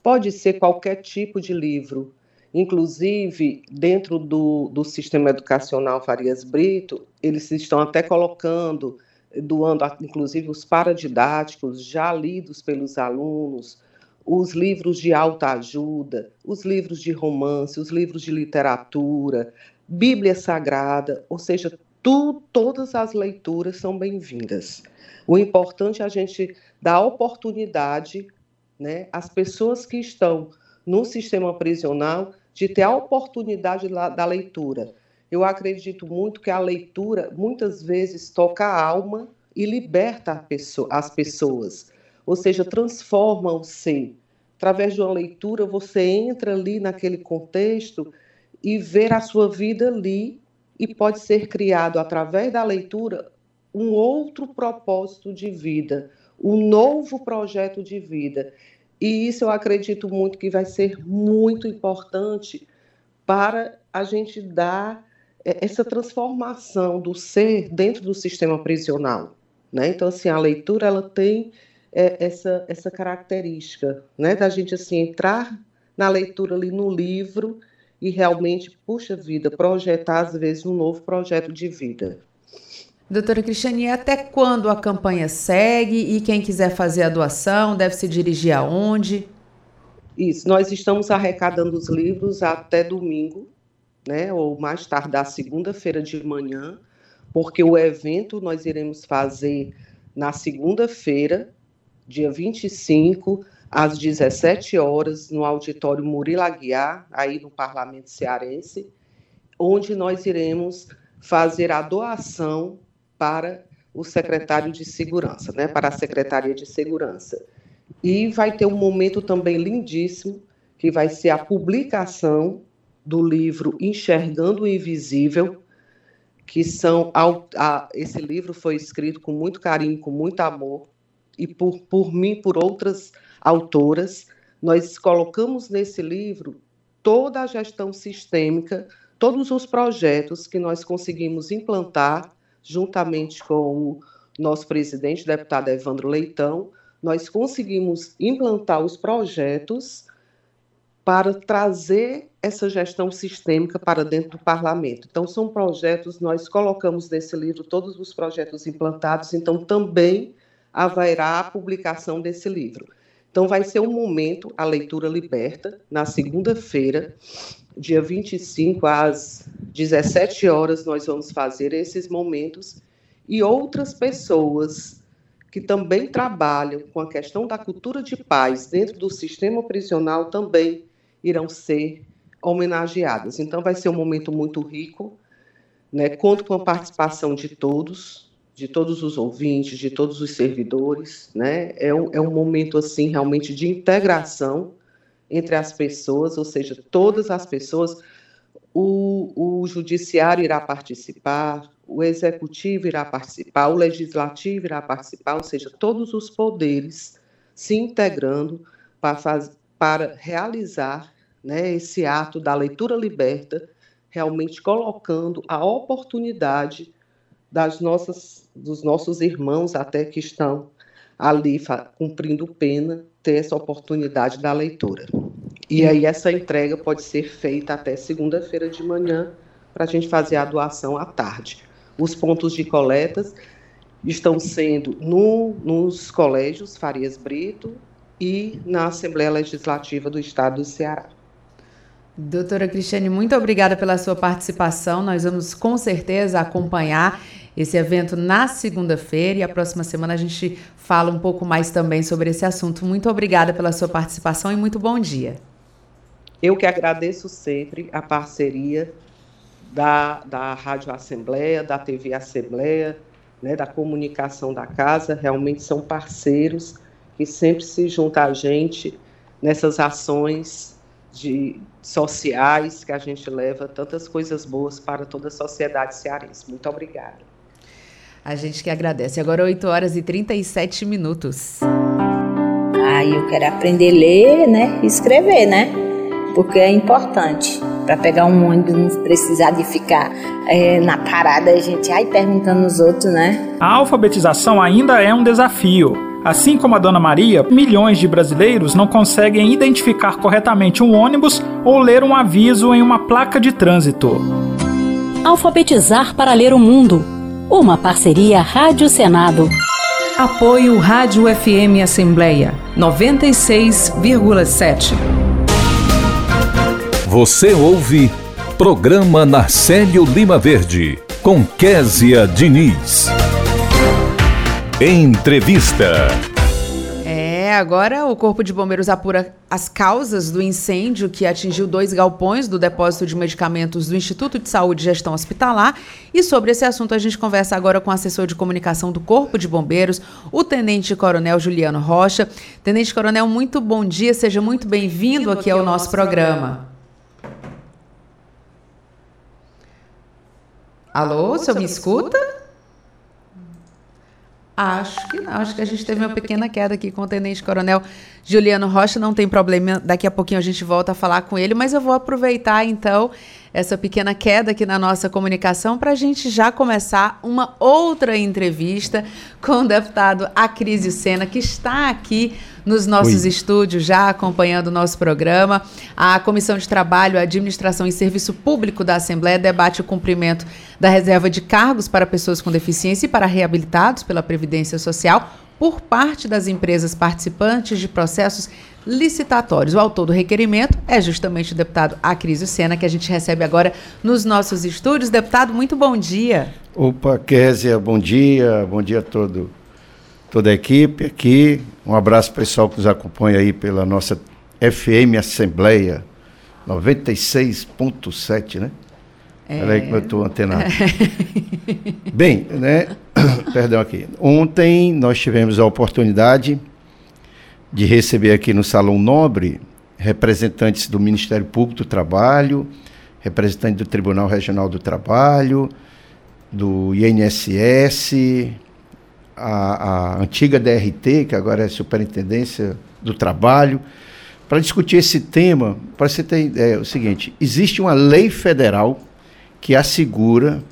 Pode ser qualquer tipo de livro. Inclusive, dentro do, do sistema educacional Farias Brito, eles estão até colocando, doando inclusive os paradidáticos já lidos pelos alunos, os livros de alta ajuda, os livros de romance, os livros de literatura, Bíblia Sagrada, ou seja, tu, todas as leituras são bem-vindas. O importante é a gente dar oportunidade né, às pessoas que estão no sistema prisional de ter a oportunidade da leitura. Eu acredito muito que a leitura muitas vezes toca a alma e liberta as pessoas, ou seja, transforma o ser. Através de uma leitura, você entra ali naquele contexto e vê a sua vida ali e pode ser criado através da leitura um outro propósito de vida, um novo projeto de vida. E isso eu acredito muito que vai ser muito importante para a gente dar é, essa transformação do ser dentro do sistema prisional. Né? Então, assim, a leitura ela tem é, essa, essa característica né? da gente assim, entrar na leitura ali no livro e realmente, puxa vida, projetar às vezes um novo projeto de vida. Doutora Cristiane, até quando a campanha segue e quem quiser fazer a doação deve se dirigir aonde? Isso, nós estamos arrecadando os livros até domingo, né, ou mais tardar segunda-feira de manhã, porque o evento nós iremos fazer na segunda-feira, dia 25, às 17 horas, no auditório Murilo Aguiar, aí no Parlamento Cearense, onde nós iremos fazer a doação para o secretário de Segurança, né, para a Secretaria de Segurança. E vai ter um momento também lindíssimo, que vai ser a publicação do livro Enxergando o Invisível, que são a, esse livro foi escrito com muito carinho, com muito amor e por, por mim, por outras autoras. Nós colocamos nesse livro toda a gestão sistêmica, todos os projetos que nós conseguimos implantar juntamente com o nosso presidente, deputado Evandro Leitão, nós conseguimos implantar os projetos para trazer essa gestão sistêmica para dentro do parlamento. Então, são projetos, nós colocamos nesse livro todos os projetos implantados, então também haverá a publicação desse livro. Então, vai ser um momento, a leitura liberta, na segunda-feira, dia 25, às 17 horas, nós vamos fazer esses momentos e outras pessoas que também trabalham com a questão da cultura de paz dentro do sistema prisional também irão ser homenageadas. Então, vai ser um momento muito rico. Né? Conto com a participação de todos, de todos os ouvintes, de todos os servidores. Né? É, um, é um momento assim realmente de integração entre as pessoas, ou seja, todas as pessoas. O, o judiciário irá participar, o executivo irá participar, o legislativo irá participar, ou seja, todos os poderes se integrando para, faz, para realizar né, esse ato da leitura liberta, realmente colocando a oportunidade das nossas, dos nossos irmãos até que estão ali cumprindo pena, ter essa oportunidade da leitura. E aí essa entrega pode ser feita até segunda-feira de manhã para a gente fazer a doação à tarde. Os pontos de coletas estão sendo no, nos colégios Farias Brito e na Assembleia Legislativa do Estado do Ceará. Doutora Cristiane, muito obrigada pela sua participação. Nós vamos com certeza acompanhar esse evento na segunda-feira e a próxima semana a gente fala um pouco mais também sobre esse assunto. Muito obrigada pela sua participação e muito bom dia. Eu que agradeço sempre a parceria da, da Rádio Assembleia, da TV Assembleia, né, da comunicação da casa, realmente são parceiros que sempre se juntam a gente nessas ações de sociais que a gente leva tantas coisas boas para toda a sociedade cearense. Muito obrigada. A gente que agradece. Agora 8 horas e 37 minutos. Ah, eu quero aprender a ler, né? E escrever, né? porque é importante para pegar um ônibus não precisar de ficar é, na parada a gente ai perguntando os outros, né? A alfabetização ainda é um desafio. Assim como a Dona Maria, milhões de brasileiros não conseguem identificar corretamente um ônibus ou ler um aviso em uma placa de trânsito. Alfabetizar para ler o mundo. Uma parceria Rádio Senado. Apoio Rádio FM Assembleia 96,7. Você ouve Programa Narcélio Lima Verde, com Késia Diniz. Entrevista. É, agora o Corpo de Bombeiros apura as causas do incêndio que atingiu dois galpões do depósito de medicamentos do Instituto de Saúde e Gestão Hospitalar. E sobre esse assunto a gente conversa agora com o assessor de comunicação do Corpo de Bombeiros, o Tenente Coronel Juliano Rocha. Tenente Coronel, muito bom dia, seja muito bem-vindo aqui ao nosso programa. Alô, o senhor me escuta? Acho que não, acho que a gente teve uma pequena queda aqui com o Tenente Coronel Juliano Rocha, não tem problema, daqui a pouquinho a gente volta a falar com ele, mas eu vou aproveitar então essa pequena queda aqui na nossa comunicação para a gente já começar uma outra entrevista com o deputado Acrisio Sena, que está aqui nos nossos Oi. estúdios, já acompanhando o nosso programa. A Comissão de Trabalho, Administração e Serviço Público da Assembleia debate o cumprimento da reserva de cargos para pessoas com deficiência e para reabilitados pela Previdência Social por parte das empresas participantes de processos licitatórios. O autor do requerimento é justamente o deputado Acrisio Sena, que a gente recebe agora nos nossos estúdios. Deputado, muito bom dia. Opa, Késia, bom dia, bom dia a todo, toda a equipe aqui. Um abraço pessoal que nos acompanha aí pela nossa FM Assembleia 96.7, né? É... Peraí que eu estou antenado. Bem, né? Perdão aqui. Ontem nós tivemos a oportunidade de receber aqui no Salão Nobre representantes do Ministério Público do Trabalho, representantes do Tribunal Regional do Trabalho, do INSS, a, a antiga DRT, que agora é Superintendência do Trabalho, para discutir esse tema, para você ter é o seguinte: existe uma lei federal que assegura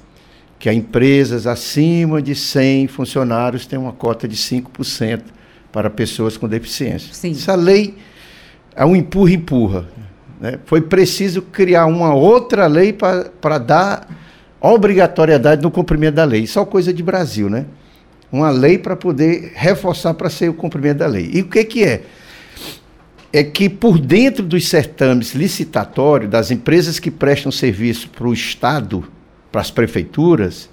que as empresas acima de 100 funcionários têm uma cota de 5% para pessoas com deficiência. Sim. Essa lei é um empurra-empurra. Né? Foi preciso criar uma outra lei para dar obrigatoriedade no cumprimento da lei. Só coisa de Brasil, né? Uma lei para poder reforçar para ser o cumprimento da lei. E o que, que é? É que por dentro dos certames licitatórios das empresas que prestam serviço para o Estado, para as prefeituras,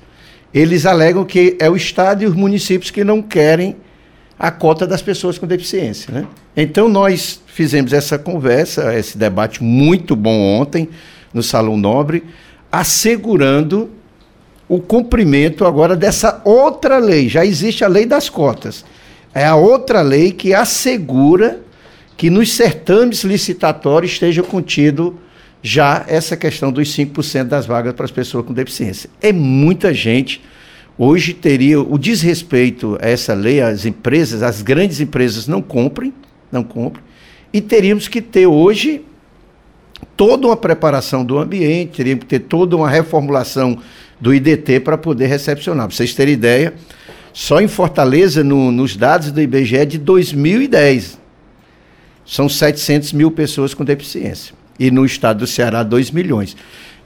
eles alegam que é o Estado e os municípios que não querem a cota das pessoas com deficiência. Né? Então, nós fizemos essa conversa, esse debate muito bom ontem no Salão Nobre, assegurando o cumprimento agora dessa outra lei. Já existe a lei das cotas. É a outra lei que assegura que nos certames licitatórios esteja contido já essa questão dos 5% das vagas para as pessoas com deficiência. É muita gente Hoje teria o desrespeito a essa lei, as empresas, as grandes empresas não comprem, não comprem, e teríamos que ter hoje toda uma preparação do ambiente, teríamos que ter toda uma reformulação do IDT para poder recepcionar. Para vocês terem ideia, só em Fortaleza, no, nos dados do IBGE de 2010, são 700 mil pessoas com deficiência. E no estado do Ceará, 2 milhões.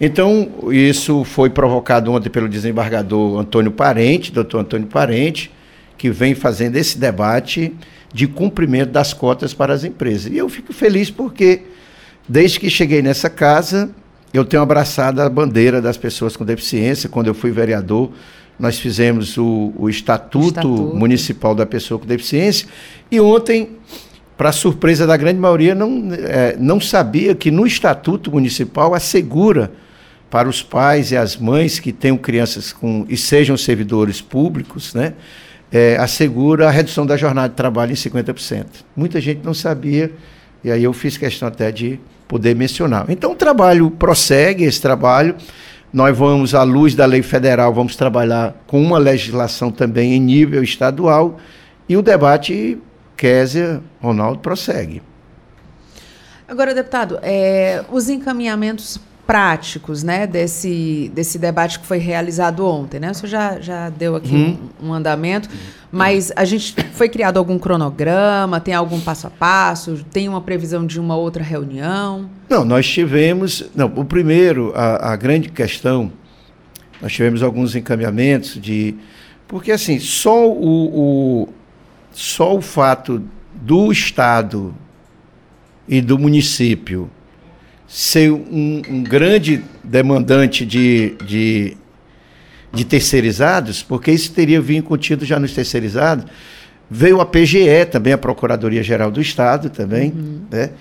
Então, isso foi provocado ontem pelo desembargador Antônio Parente, doutor Antônio Parente, que vem fazendo esse debate de cumprimento das cotas para as empresas. E eu fico feliz porque, desde que cheguei nessa casa, eu tenho abraçado a bandeira das pessoas com deficiência. Quando eu fui vereador, nós fizemos o, o estatuto, estatuto, Municipal da Pessoa com Deficiência. E ontem, para surpresa da grande maioria, não, é, não sabia que no Estatuto Municipal assegura para os pais e as mães que tenham crianças com, e sejam servidores públicos, né, é, assegura a redução da jornada de trabalho em 50%. Muita gente não sabia, e aí eu fiz questão até de poder mencionar. Então o trabalho prossegue, esse trabalho. Nós vamos, à luz da lei federal, vamos trabalhar com uma legislação também em nível estadual, e o debate, Késia, Ronaldo, prossegue. Agora, deputado, é, os encaminhamentos práticos né, desse, desse debate que foi realizado ontem. Né? O senhor já, já deu aqui uhum. um, um, andamento, mas a gente foi criado algum cronograma, tem algum passo a passo, tem uma previsão de uma outra reunião? Não, nós tivemos. Não, o primeiro, a, a grande questão, nós tivemos alguns encaminhamentos de. Porque assim, só o, o só o fato do Estado e do município ser um, um grande demandante de, de, de, terceirizados, porque isso teria vindo contido já nos terceirizados, Veio a PGE, também a Procuradoria-Geral do Estado, também. Uhum. Né?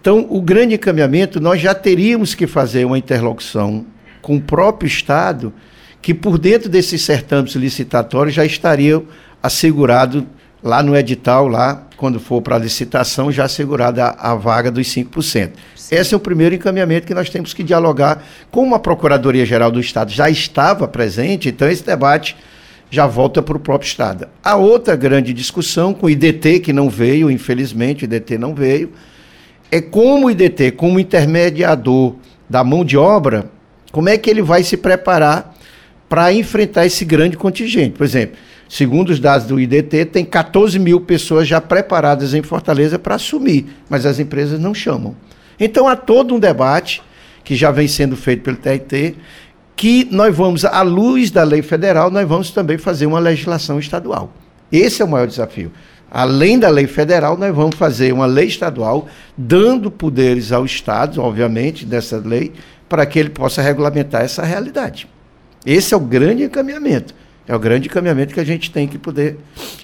Então, o grande encaminhamento, nós já teríamos que fazer uma interlocução com o próprio Estado, que por dentro desses certames licitatórios já estaria assegurado lá no edital, lá, quando for para a licitação, já assegurada a, a vaga dos 5%. Sim. Esse é o primeiro encaminhamento que nós temos que dialogar. Como a Procuradoria-Geral do Estado já estava presente, então esse debate já volta para o próprio Estado. A outra grande discussão com o IDT, que não veio, infelizmente, o IDT não veio, é como o IDT, como intermediador da mão de obra, como é que ele vai se preparar para enfrentar esse grande contingente. Por exemplo, segundo os dados do IDT, tem 14 mil pessoas já preparadas em Fortaleza para assumir, mas as empresas não chamam. Então há todo um debate que já vem sendo feito pelo TRT que nós vamos, à luz da lei federal, nós vamos também fazer uma legislação estadual. Esse é o maior desafio. Além da lei federal, nós vamos fazer uma lei estadual, dando poderes ao Estado, obviamente, dessa lei, para que ele possa regulamentar essa realidade. Esse é o grande encaminhamento. É o grande encaminhamento que a gente tem que poder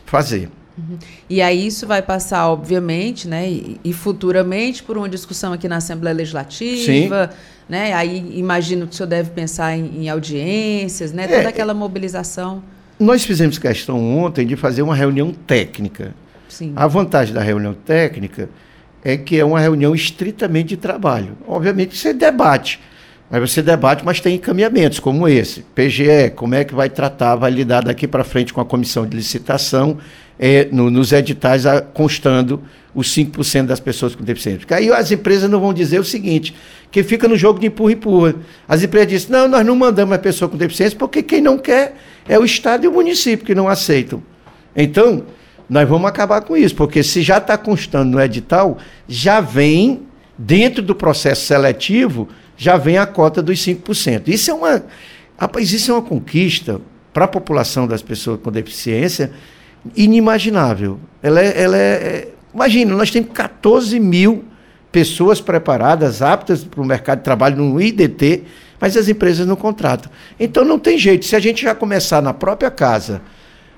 fazer. Uhum. E aí isso vai passar, obviamente, né, e, e, futuramente por uma discussão aqui na Assembleia Legislativa, Sim. né? Aí imagino que o senhor deve pensar em, em audiências, né, toda é, aquela mobilização. Nós fizemos questão ontem de fazer uma reunião técnica. Sim. A vantagem da reunião técnica é que é uma reunião estritamente de trabalho. Obviamente você debate, mas você debate, mas tem encaminhamentos como esse. PGE, como é que vai tratar, vai lidar daqui para frente com a comissão de licitação é, no, nos editais a, constando os 5% das pessoas com deficiência. Porque aí as empresas não vão dizer o seguinte, que fica no jogo de empurra-empurra. As empresas dizem, não, nós não mandamos a pessoa com deficiência porque quem não quer é o Estado e o município que não aceitam. Então, nós vamos acabar com isso, porque se já está constando no edital, já vem, dentro do processo seletivo, já vem a cota dos 5%. Isso é uma, rapaz, isso é uma conquista para a população das pessoas com deficiência inimaginável. Ela é, ela é, é imagina, nós temos 14 mil pessoas preparadas, aptas para o mercado de trabalho no IDT, mas as empresas não contratam. Então não tem jeito. Se a gente já começar na própria casa,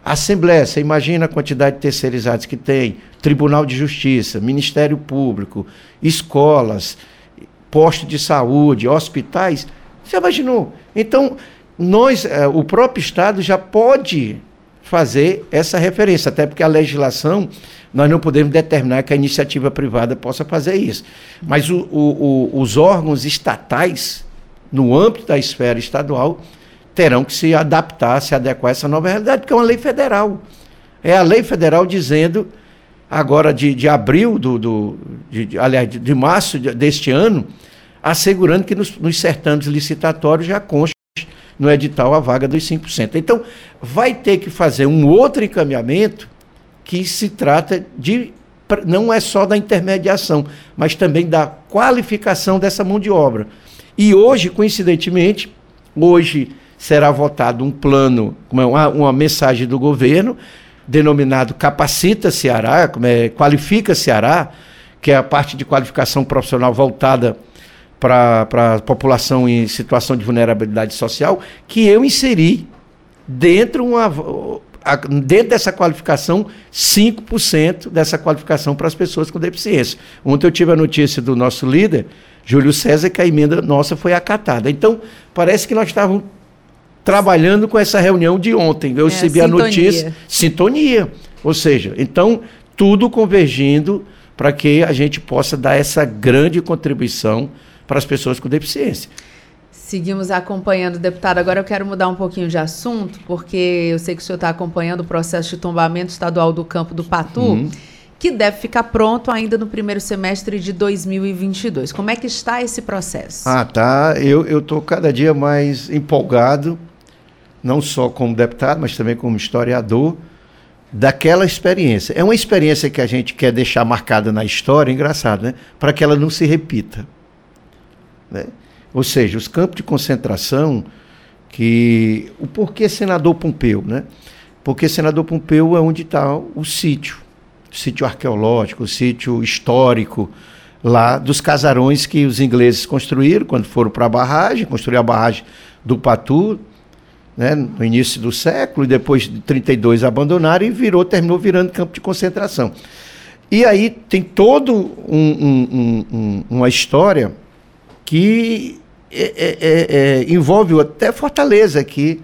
Assembleia, você imagina a quantidade de terceirizados que tem, Tribunal de Justiça, Ministério Público, escolas, postos de saúde, hospitais. Você imaginou? Então, nós, eh, o próprio Estado já pode fazer essa referência, até porque a legislação, nós não podemos determinar que a iniciativa privada possa fazer isso. Mas o, o, o, os órgãos estatais, no âmbito da esfera estadual, terão que se adaptar, se adequar a essa nova realidade, porque é uma lei federal. É a lei federal dizendo, agora de, de abril, do, do de, de, aliás, de, março deste ano, assegurando que nos, nos certames licitatórios já conste no edital a vaga dos 5%. Então, vai ter que fazer um outro encaminhamento que se trata de não é só da intermediação, mas também da qualificação dessa mão de obra. E hoje, coincidentemente, hoje será votado um plano, uma, uma mensagem do governo, denominado Capacita Ceará, é, Qualifica Ceará, que é a parte de qualificação profissional voltada para a população em situação de vulnerabilidade social, que eu inseri dentro, uma, dentro dessa qualificação 5% dessa qualificação para as pessoas com deficiência. Ontem eu tive a notícia do nosso líder, Júlio César, que a emenda nossa foi acatada. Então, parece que nós estávamos trabalhando com essa reunião de ontem. Eu é, recebi a notícia, sintonia. Ou seja, então, tudo convergindo para que a gente possa dar essa grande contribuição para as pessoas com deficiência. Seguimos acompanhando, deputado. Agora eu quero mudar um pouquinho de assunto, porque eu sei que o senhor está acompanhando o processo de tombamento estadual do campo do Patu, uhum. que deve ficar pronto ainda no primeiro semestre de 2022. Como é que está esse processo? Ah, tá. Eu estou cada dia mais empolgado, não só como deputado, mas também como historiador, daquela experiência. É uma experiência que a gente quer deixar marcada na história, engraçado, né? Para que ela não se repita. Né? Ou seja, os campos de concentração, que. O porquê senador Pompeu? Né? Porque senador Pompeu é onde está o sítio, o sítio arqueológico, o sítio histórico lá dos casarões que os ingleses construíram quando foram para a barragem, construíram a barragem do Patu, né, no início do século, e depois de 32 abandonaram e virou, terminou virando campo de concentração. E aí tem todo um, um, um, uma história que é, é, é, é envolve até Fortaleza aqui,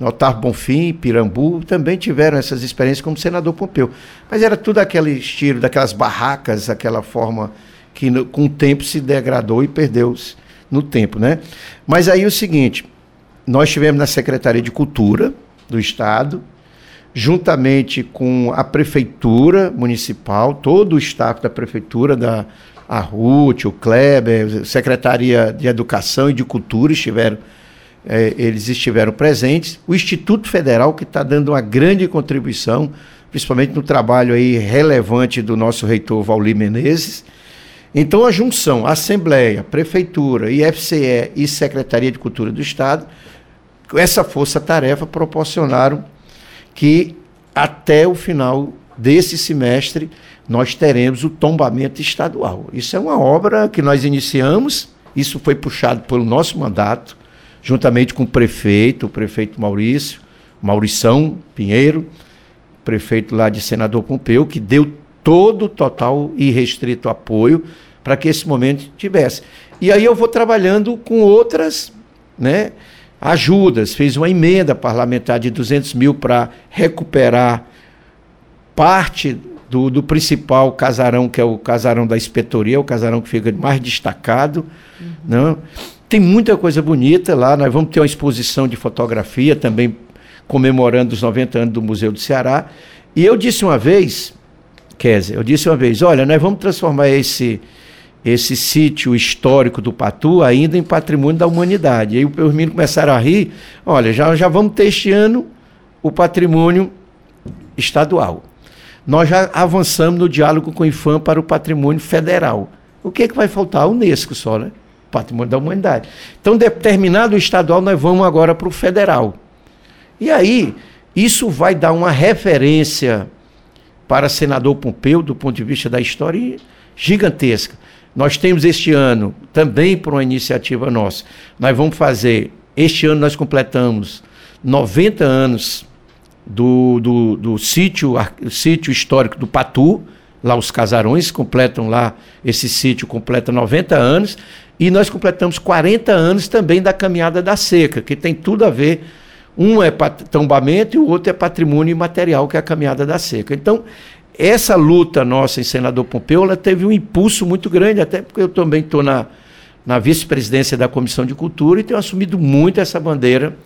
Otávio Bonfim, Pirambu, também tiveram essas experiências como senador Pompeu. Mas era tudo aquele estilo, daquelas barracas, aquela forma que no, com o tempo se degradou e perdeu-se no tempo, né? Mas aí o seguinte, nós tivemos na Secretaria de Cultura do Estado, juntamente com a Prefeitura Municipal, todo o staff da Prefeitura, da a Ruth, o Kleber, Secretaria de Educação e de Cultura estiveram é, eles estiveram presentes. O Instituto Federal, que está dando uma grande contribuição, principalmente no trabalho aí relevante do nosso reitor Valdir Menezes. Então, a junção Assembleia, Prefeitura, IFCE e Secretaria de Cultura do Estado, essa força-tarefa proporcionaram que até o final desse semestre nós teremos o tombamento estadual. Isso é uma obra que nós iniciamos, isso foi puxado pelo nosso mandato juntamente com o prefeito, o prefeito Maurício, Maurição Pinheiro, prefeito lá de Senador Pompeu, que deu todo o total e restrito apoio para que esse momento tivesse. E aí eu vou trabalhando com outras né, ajudas. Fiz uma emenda parlamentar de 200 mil para recuperar parte do, do, principal casarão, que é o casarão da inspetoria, o casarão que fica mais destacado. Uhum. Não? Né? Tem muita coisa bonita lá. Nós vamos ter uma exposição de fotografia também comemorando os 90 anos do Museu do Ceará. E eu disse uma vez, Kézia, eu disse uma vez, olha, nós vamos transformar esse esse sítio histórico do Patu ainda em patrimônio da humanidade. E aí os meninos começaram a rir, olha, já, já vamos ter este ano o patrimônio estadual. Nós já avançamos no diálogo com o IFAM para o patrimônio federal. O que, é que vai faltar? A Unesco só, né? patrimônio da humanidade. Então, determinado o estadual, nós vamos agora para o federal. E aí, isso vai dar uma referência para senador Pompeu, do ponto de vista da história, gigantesca. Nós temos este ano, também por uma iniciativa nossa, nós vamos fazer, este ano nós completamos 90 anos do, do, do sítio, sítio histórico do Patu, lá os casarões completam lá, esse sítio completa 90 anos, e nós completamos 40 anos também da caminhada da seca, que tem tudo a ver. Um é tombamento e o outro é patrimônio imaterial, que é a caminhada da seca. Então, essa luta nossa em Senador Pompeu, ela teve um impulso muito grande, até porque eu também estou na, na vice-presidência da Comissão de Cultura e tenho assumido muito essa bandeira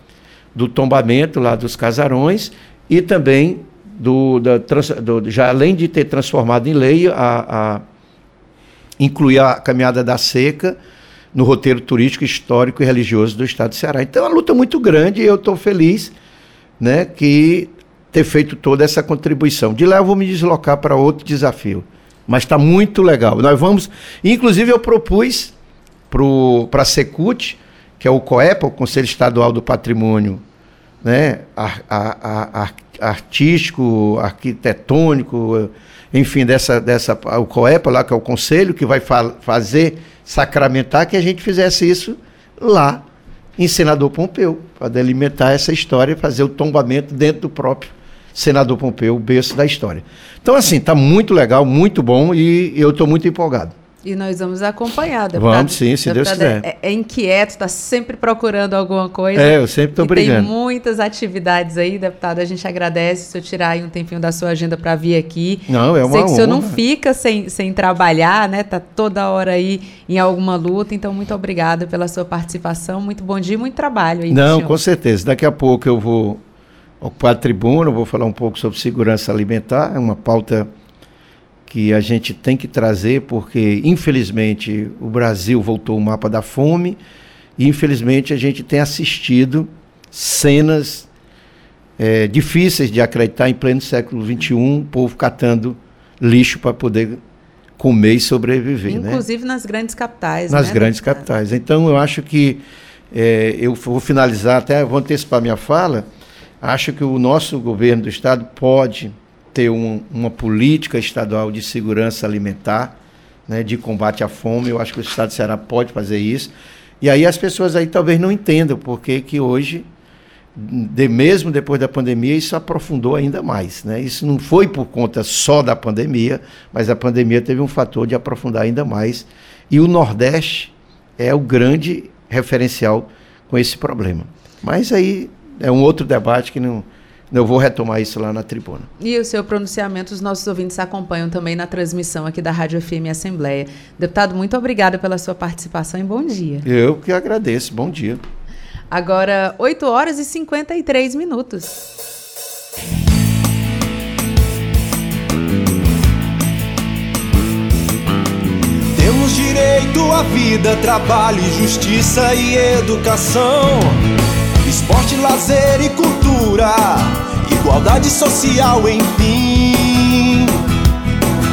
do tombamento lá dos casarões e também do, da, do, já além de ter transformado em lei a, a incluir a caminhada da seca no roteiro turístico, histórico e religioso do estado de Ceará. Então é uma luta muito grande e eu estou feliz né, que ter feito toda essa contribuição. De lá eu vou me deslocar para outro desafio. Mas está muito legal. Nós vamos. Inclusive, eu propus para a Secult, que é o COEPA, o Conselho Estadual do Patrimônio né, a, a, a, artístico, arquitetônico, enfim, dessa, dessa, o COEPA lá, que é o conselho, que vai fa fazer sacramentar que a gente fizesse isso lá em Senador Pompeu, para delimitar essa história e fazer o tombamento dentro do próprio Senador Pompeu, o berço da história. Então, assim, está muito legal, muito bom e eu estou muito empolgado. E nós vamos acompanhar, deputado. Vamos sim, se Deus quiser. É, é inquieto, está sempre procurando alguma coisa. É, eu sempre estou brigando. Tem muitas atividades aí, deputado. A gente agradece o senhor tirar aí um tempinho da sua agenda para vir aqui. Não, é uma Sei que o senhor não fica sem, sem trabalhar, né? Está toda hora aí em alguma luta. Então, muito obrigada pela sua participação. Muito bom dia e muito trabalho aí. Não, com certeza. Daqui a pouco eu vou ocupar a tribuna, vou falar um pouco sobre segurança alimentar. É uma pauta que a gente tem que trazer, porque infelizmente o Brasil voltou ao mapa da fome e infelizmente a gente tem assistido cenas é, difíceis de acreditar em pleno século XXI, o povo catando lixo para poder comer e sobreviver. Né? Inclusive né? nas grandes capitais. Nas né, grandes capitais. Então eu acho que é, eu vou finalizar, até vou antecipar minha fala. Acho que o nosso governo do estado pode ter um, uma política estadual de segurança alimentar, né, de combate à fome. Eu acho que o Estado de Ceará pode fazer isso. E aí as pessoas aí talvez não entendam por que hoje de, mesmo depois da pandemia, isso aprofundou ainda mais. Né? Isso não foi por conta só da pandemia, mas a pandemia teve um fator de aprofundar ainda mais. E o Nordeste é o grande referencial com esse problema. Mas aí é um outro debate que não, eu vou retomar isso lá na tribuna. E o seu pronunciamento, os nossos ouvintes acompanham também na transmissão aqui da Rádio FM Assembleia. Deputado, muito obrigada pela sua participação e bom dia. Eu que agradeço. Bom dia. Agora, 8 horas e 53 minutos. Temos direito à vida, trabalho, justiça e educação. Esporte, lazer e cultura, igualdade social, enfim.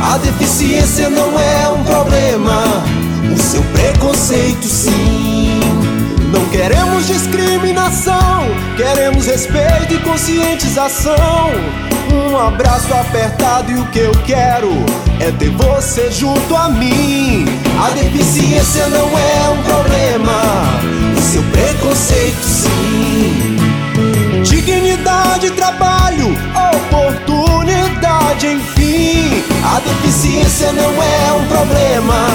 A deficiência não é um problema, o seu preconceito sim. Não queremos discriminação, queremos respeito e conscientização. Um abraço apertado e o que eu quero é ter você junto a mim. A deficiência não é um problema, o seu preconceito sim. Dignidade, trabalho, oportunidade, enfim. A deficiência não é um problema,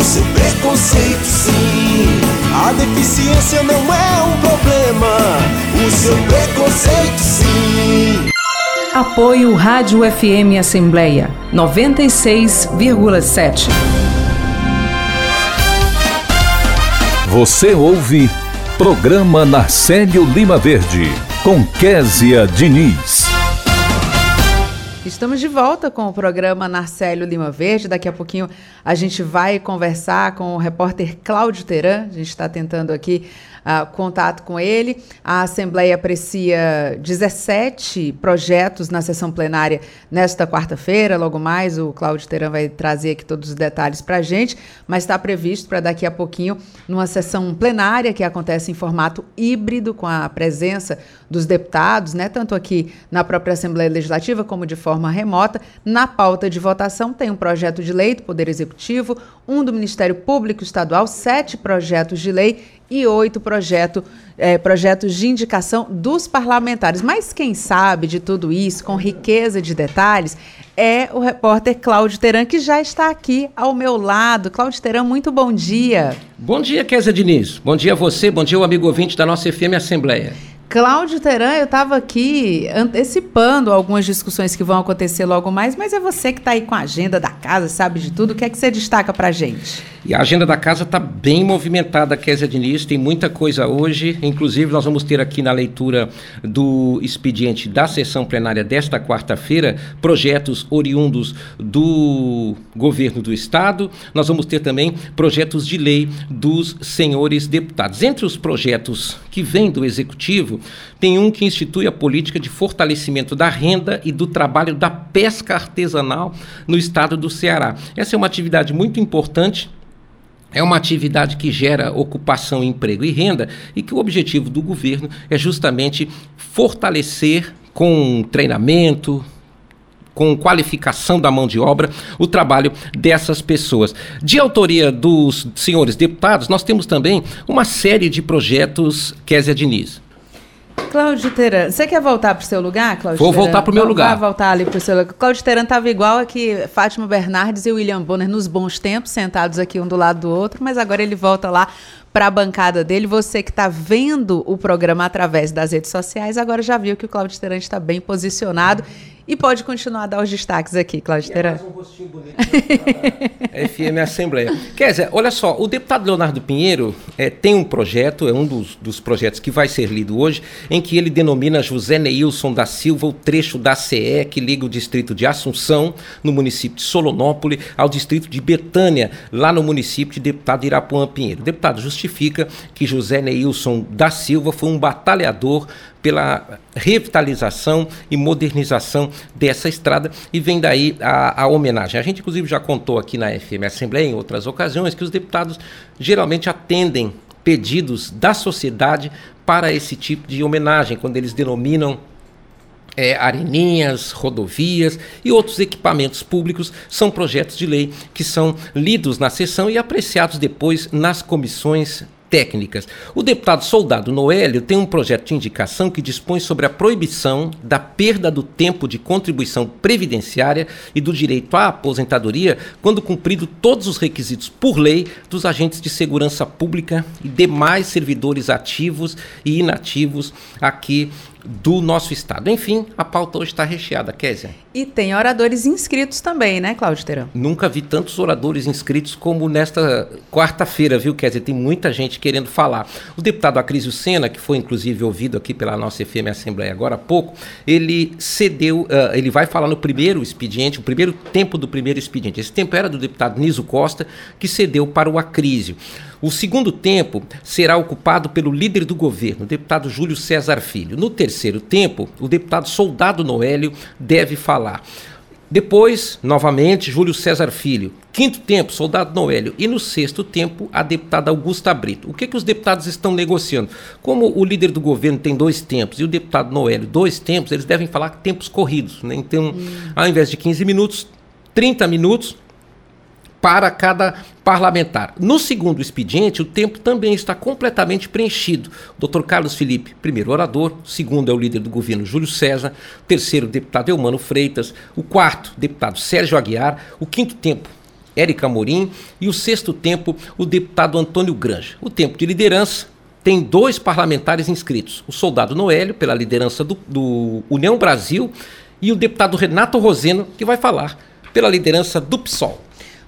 o seu preconceito sim. A deficiência não é um problema, o seu preconceito sim. Apoio Rádio FM Assembleia 96,7. Você ouve Programa Narcélio Lima Verde, com Késia Diniz. Estamos de volta com o programa Narcélio Lima Verde. Daqui a pouquinho a gente vai conversar com o repórter Cláudio Teran. A gente está tentando aqui uh, contato com ele. A Assembleia aprecia 17 projetos na sessão plenária nesta quarta-feira. Logo mais, o Cláudio Teran vai trazer aqui todos os detalhes para a gente, mas está previsto para daqui a pouquinho, numa sessão plenária que acontece em formato híbrido, com a presença dos deputados, né, tanto aqui na própria Assembleia Legislativa como de forma remota. Na pauta de votação tem um projeto de lei do Poder Executivo, um do Ministério Público Estadual, sete projetos de lei e oito projeto, é, projetos de indicação dos parlamentares. Mas quem sabe de tudo isso, com riqueza de detalhes, é o repórter Cláudio Teran, que já está aqui ao meu lado. Cláudio Teran, muito bom dia. Bom dia, Kézia Diniz. Bom dia a você, bom dia ao amigo ouvinte da nossa FM Assembleia. Cláudio Teran, eu estava aqui antecipando algumas discussões que vão acontecer logo mais, mas é você que está aí com a agenda da casa, sabe de tudo. O que é que você destaca para gente? E a agenda da casa está bem movimentada, Kézia Diniz, tem muita coisa hoje. Inclusive, nós vamos ter aqui na leitura do expediente da sessão plenária desta quarta-feira projetos oriundos do governo do Estado. Nós vamos ter também projetos de lei dos senhores deputados. Entre os projetos que vêm do Executivo, tem um que institui a política de fortalecimento da renda e do trabalho da pesca artesanal no estado do Ceará. Essa é uma atividade muito importante é uma atividade que gera ocupação, emprego e renda e que o objetivo do governo é justamente fortalecer com treinamento, com qualificação da mão de obra, o trabalho dessas pessoas. De autoria dos senhores deputados, nós temos também uma série de projetos Késia Diniz. Cláudio Teran, você quer voltar para o seu lugar, Cláudio Vou voltar para o meu lugar. Vai voltar ali para o seu lugar. Cláudio Teran estava igual aqui, Fátima Bernardes e William Bonner nos bons tempos, sentados aqui um do lado do outro, mas agora ele volta lá para a bancada dele. Você que está vendo o programa através das redes sociais, agora já viu que o Cláudio Teran está bem posicionado e pode continuar a dar os destaques aqui, Cláudio Teran. É mais um rostinho bonito FM Assembleia. Quer dizer, olha só, o deputado Leonardo Pinheiro é, tem um projeto, é um dos, dos projetos que vai ser lido hoje, em que ele denomina José Neilson da Silva o trecho da CE que liga o distrito de Assunção, no município de Solonópole, ao distrito de Betânia, lá no município de deputado Irapuã Pinheiro. O deputado justifica que José Neilson da Silva foi um batalhador pela revitalização e modernização dessa estrada e vem daí a, a, homenagem. A gente, inclusive, já contou aqui na FM Assembleia, em outras ocasiões, que os deputados geralmente atendem pedidos da sociedade para esse tipo de homenagem, quando eles denominam é, areninhas, rodovias e outros equipamentos públicos são projetos de lei que são lidos na sessão e apreciados depois nas comissões técnicas. O deputado Soldado Noélio tem um projeto de indicação que dispõe sobre a proibição da perda do tempo de contribuição previdenciária e do direito à aposentadoria quando cumprido todos os requisitos por lei dos agentes de segurança pública e demais servidores ativos e inativos aqui do nosso estado. Enfim, a pauta hoje está recheada, Kézia. E tem oradores inscritos também, né, Cláudio Terão? Nunca vi tantos oradores inscritos como nesta quarta-feira, viu, Kézia? Tem muita gente querendo falar. O deputado Acrísio Sena, que foi inclusive ouvido aqui pela nossa FM Assembleia agora há pouco, ele cedeu, uh, ele vai falar no primeiro expediente, o primeiro tempo do primeiro expediente. Esse tempo era do deputado Niso Costa, que cedeu para o Acrísio. O segundo tempo será ocupado pelo líder do governo, o deputado Júlio César Filho. No terceiro tempo, o deputado Soldado Noélio deve falar. Depois, novamente, Júlio César Filho. Quinto tempo, Soldado Noélio. E no sexto tempo, a deputada Augusta Brito. O que, que os deputados estão negociando? Como o líder do governo tem dois tempos e o deputado Noélio dois tempos, eles devem falar tempos corridos. Né? Então, hum. ao invés de 15 minutos, 30 minutos para cada parlamentar. No segundo expediente, o tempo também está completamente preenchido. Dr. Carlos Felipe, primeiro orador, segundo é o líder do governo Júlio César, terceiro, deputado Eumano Freitas, o quarto, deputado Sérgio Aguiar, o quinto tempo, Érica Morim e o sexto tempo, o deputado Antônio Granja. O tempo de liderança tem dois parlamentares inscritos: o soldado Noélio, pela liderança do, do União Brasil, e o deputado Renato Roseno, que vai falar pela liderança do PSOL.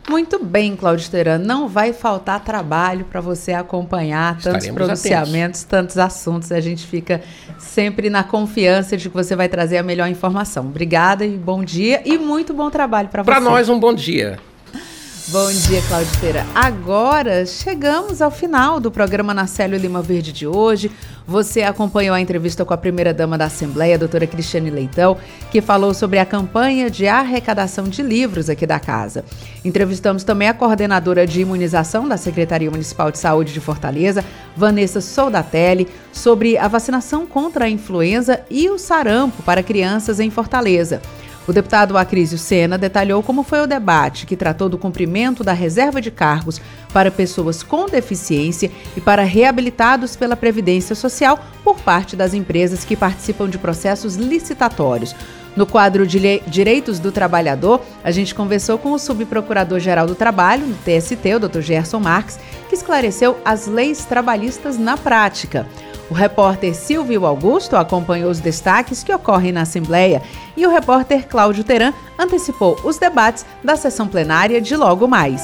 Muito bem, Claudio Teran. Não vai faltar trabalho para você acompanhar tantos Estaremos pronunciamentos, atentos. tantos assuntos. A gente fica sempre na confiança de que você vai trazer a melhor informação. Obrigada e bom dia e muito bom trabalho para você. Para nós, um bom dia. Bom dia, Cláudio Feira. Agora chegamos ao final do programa Narcélio Lima Verde de hoje. Você acompanhou a entrevista com a primeira-dama da Assembleia, a doutora Cristiane Leitão, que falou sobre a campanha de arrecadação de livros aqui da casa. Entrevistamos também a coordenadora de imunização da Secretaria Municipal de Saúde de Fortaleza, Vanessa Soldatelli, sobre a vacinação contra a influenza e o sarampo para crianças em Fortaleza. O deputado Acrísio Sena detalhou como foi o debate que tratou do cumprimento da reserva de cargos para pessoas com deficiência e para reabilitados pela Previdência Social por parte das empresas que participam de processos licitatórios. No quadro de Direitos do Trabalhador, a gente conversou com o subprocurador-geral do Trabalho, no TST, o Dr. Gerson Marques, que esclareceu as leis trabalhistas na prática. O repórter Silvio Augusto acompanhou os destaques que ocorrem na Assembleia e o repórter Cláudio Teran antecipou os debates da sessão plenária de logo mais.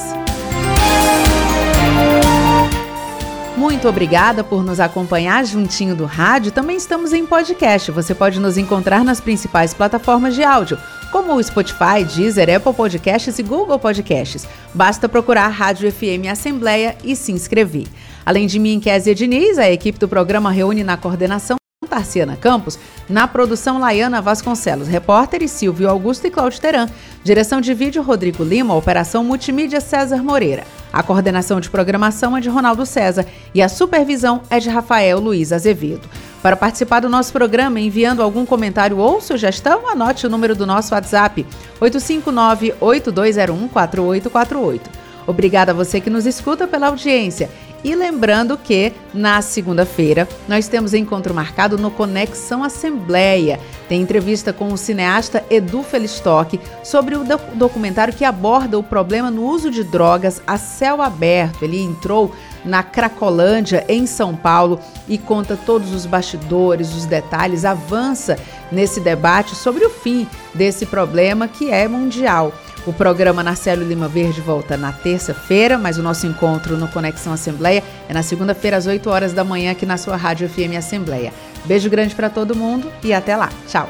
Muito obrigada por nos acompanhar juntinho do rádio. Também estamos em podcast. Você pode nos encontrar nas principais plataformas de áudio, como o Spotify, Deezer, Apple Podcasts e Google Podcasts. Basta procurar Rádio FM Assembleia e se inscrever. Além de mim, Kézia Diniz, a equipe do programa reúne na coordenação Tarciana Campos, na produção Laiana Vasconcelos, repórteres Silvio Augusto e Cláudio Teran, direção de vídeo Rodrigo Lima, operação multimídia César Moreira. A coordenação de programação é de Ronaldo César e a supervisão é de Rafael Luiz Azevedo. Para participar do nosso programa, enviando algum comentário ou sugestão, anote o número do nosso WhatsApp 859-8201-4848. Obrigada a você que nos escuta pela audiência e lembrando que na segunda-feira nós temos encontro marcado no Conexão Assembleia. Tem entrevista com o cineasta Edu Felistock sobre o documentário que aborda o problema no uso de drogas a céu aberto. Ele entrou na Cracolândia, em São Paulo, e conta todos os bastidores, os detalhes, avança nesse debate sobre o fim desse problema que é mundial. O programa Narcélio Lima Verde volta na terça-feira, mas o nosso encontro no Conexão Assembleia é na segunda-feira, às 8 horas da manhã, aqui na sua Rádio FM Assembleia. Beijo grande para todo mundo e até lá. Tchau.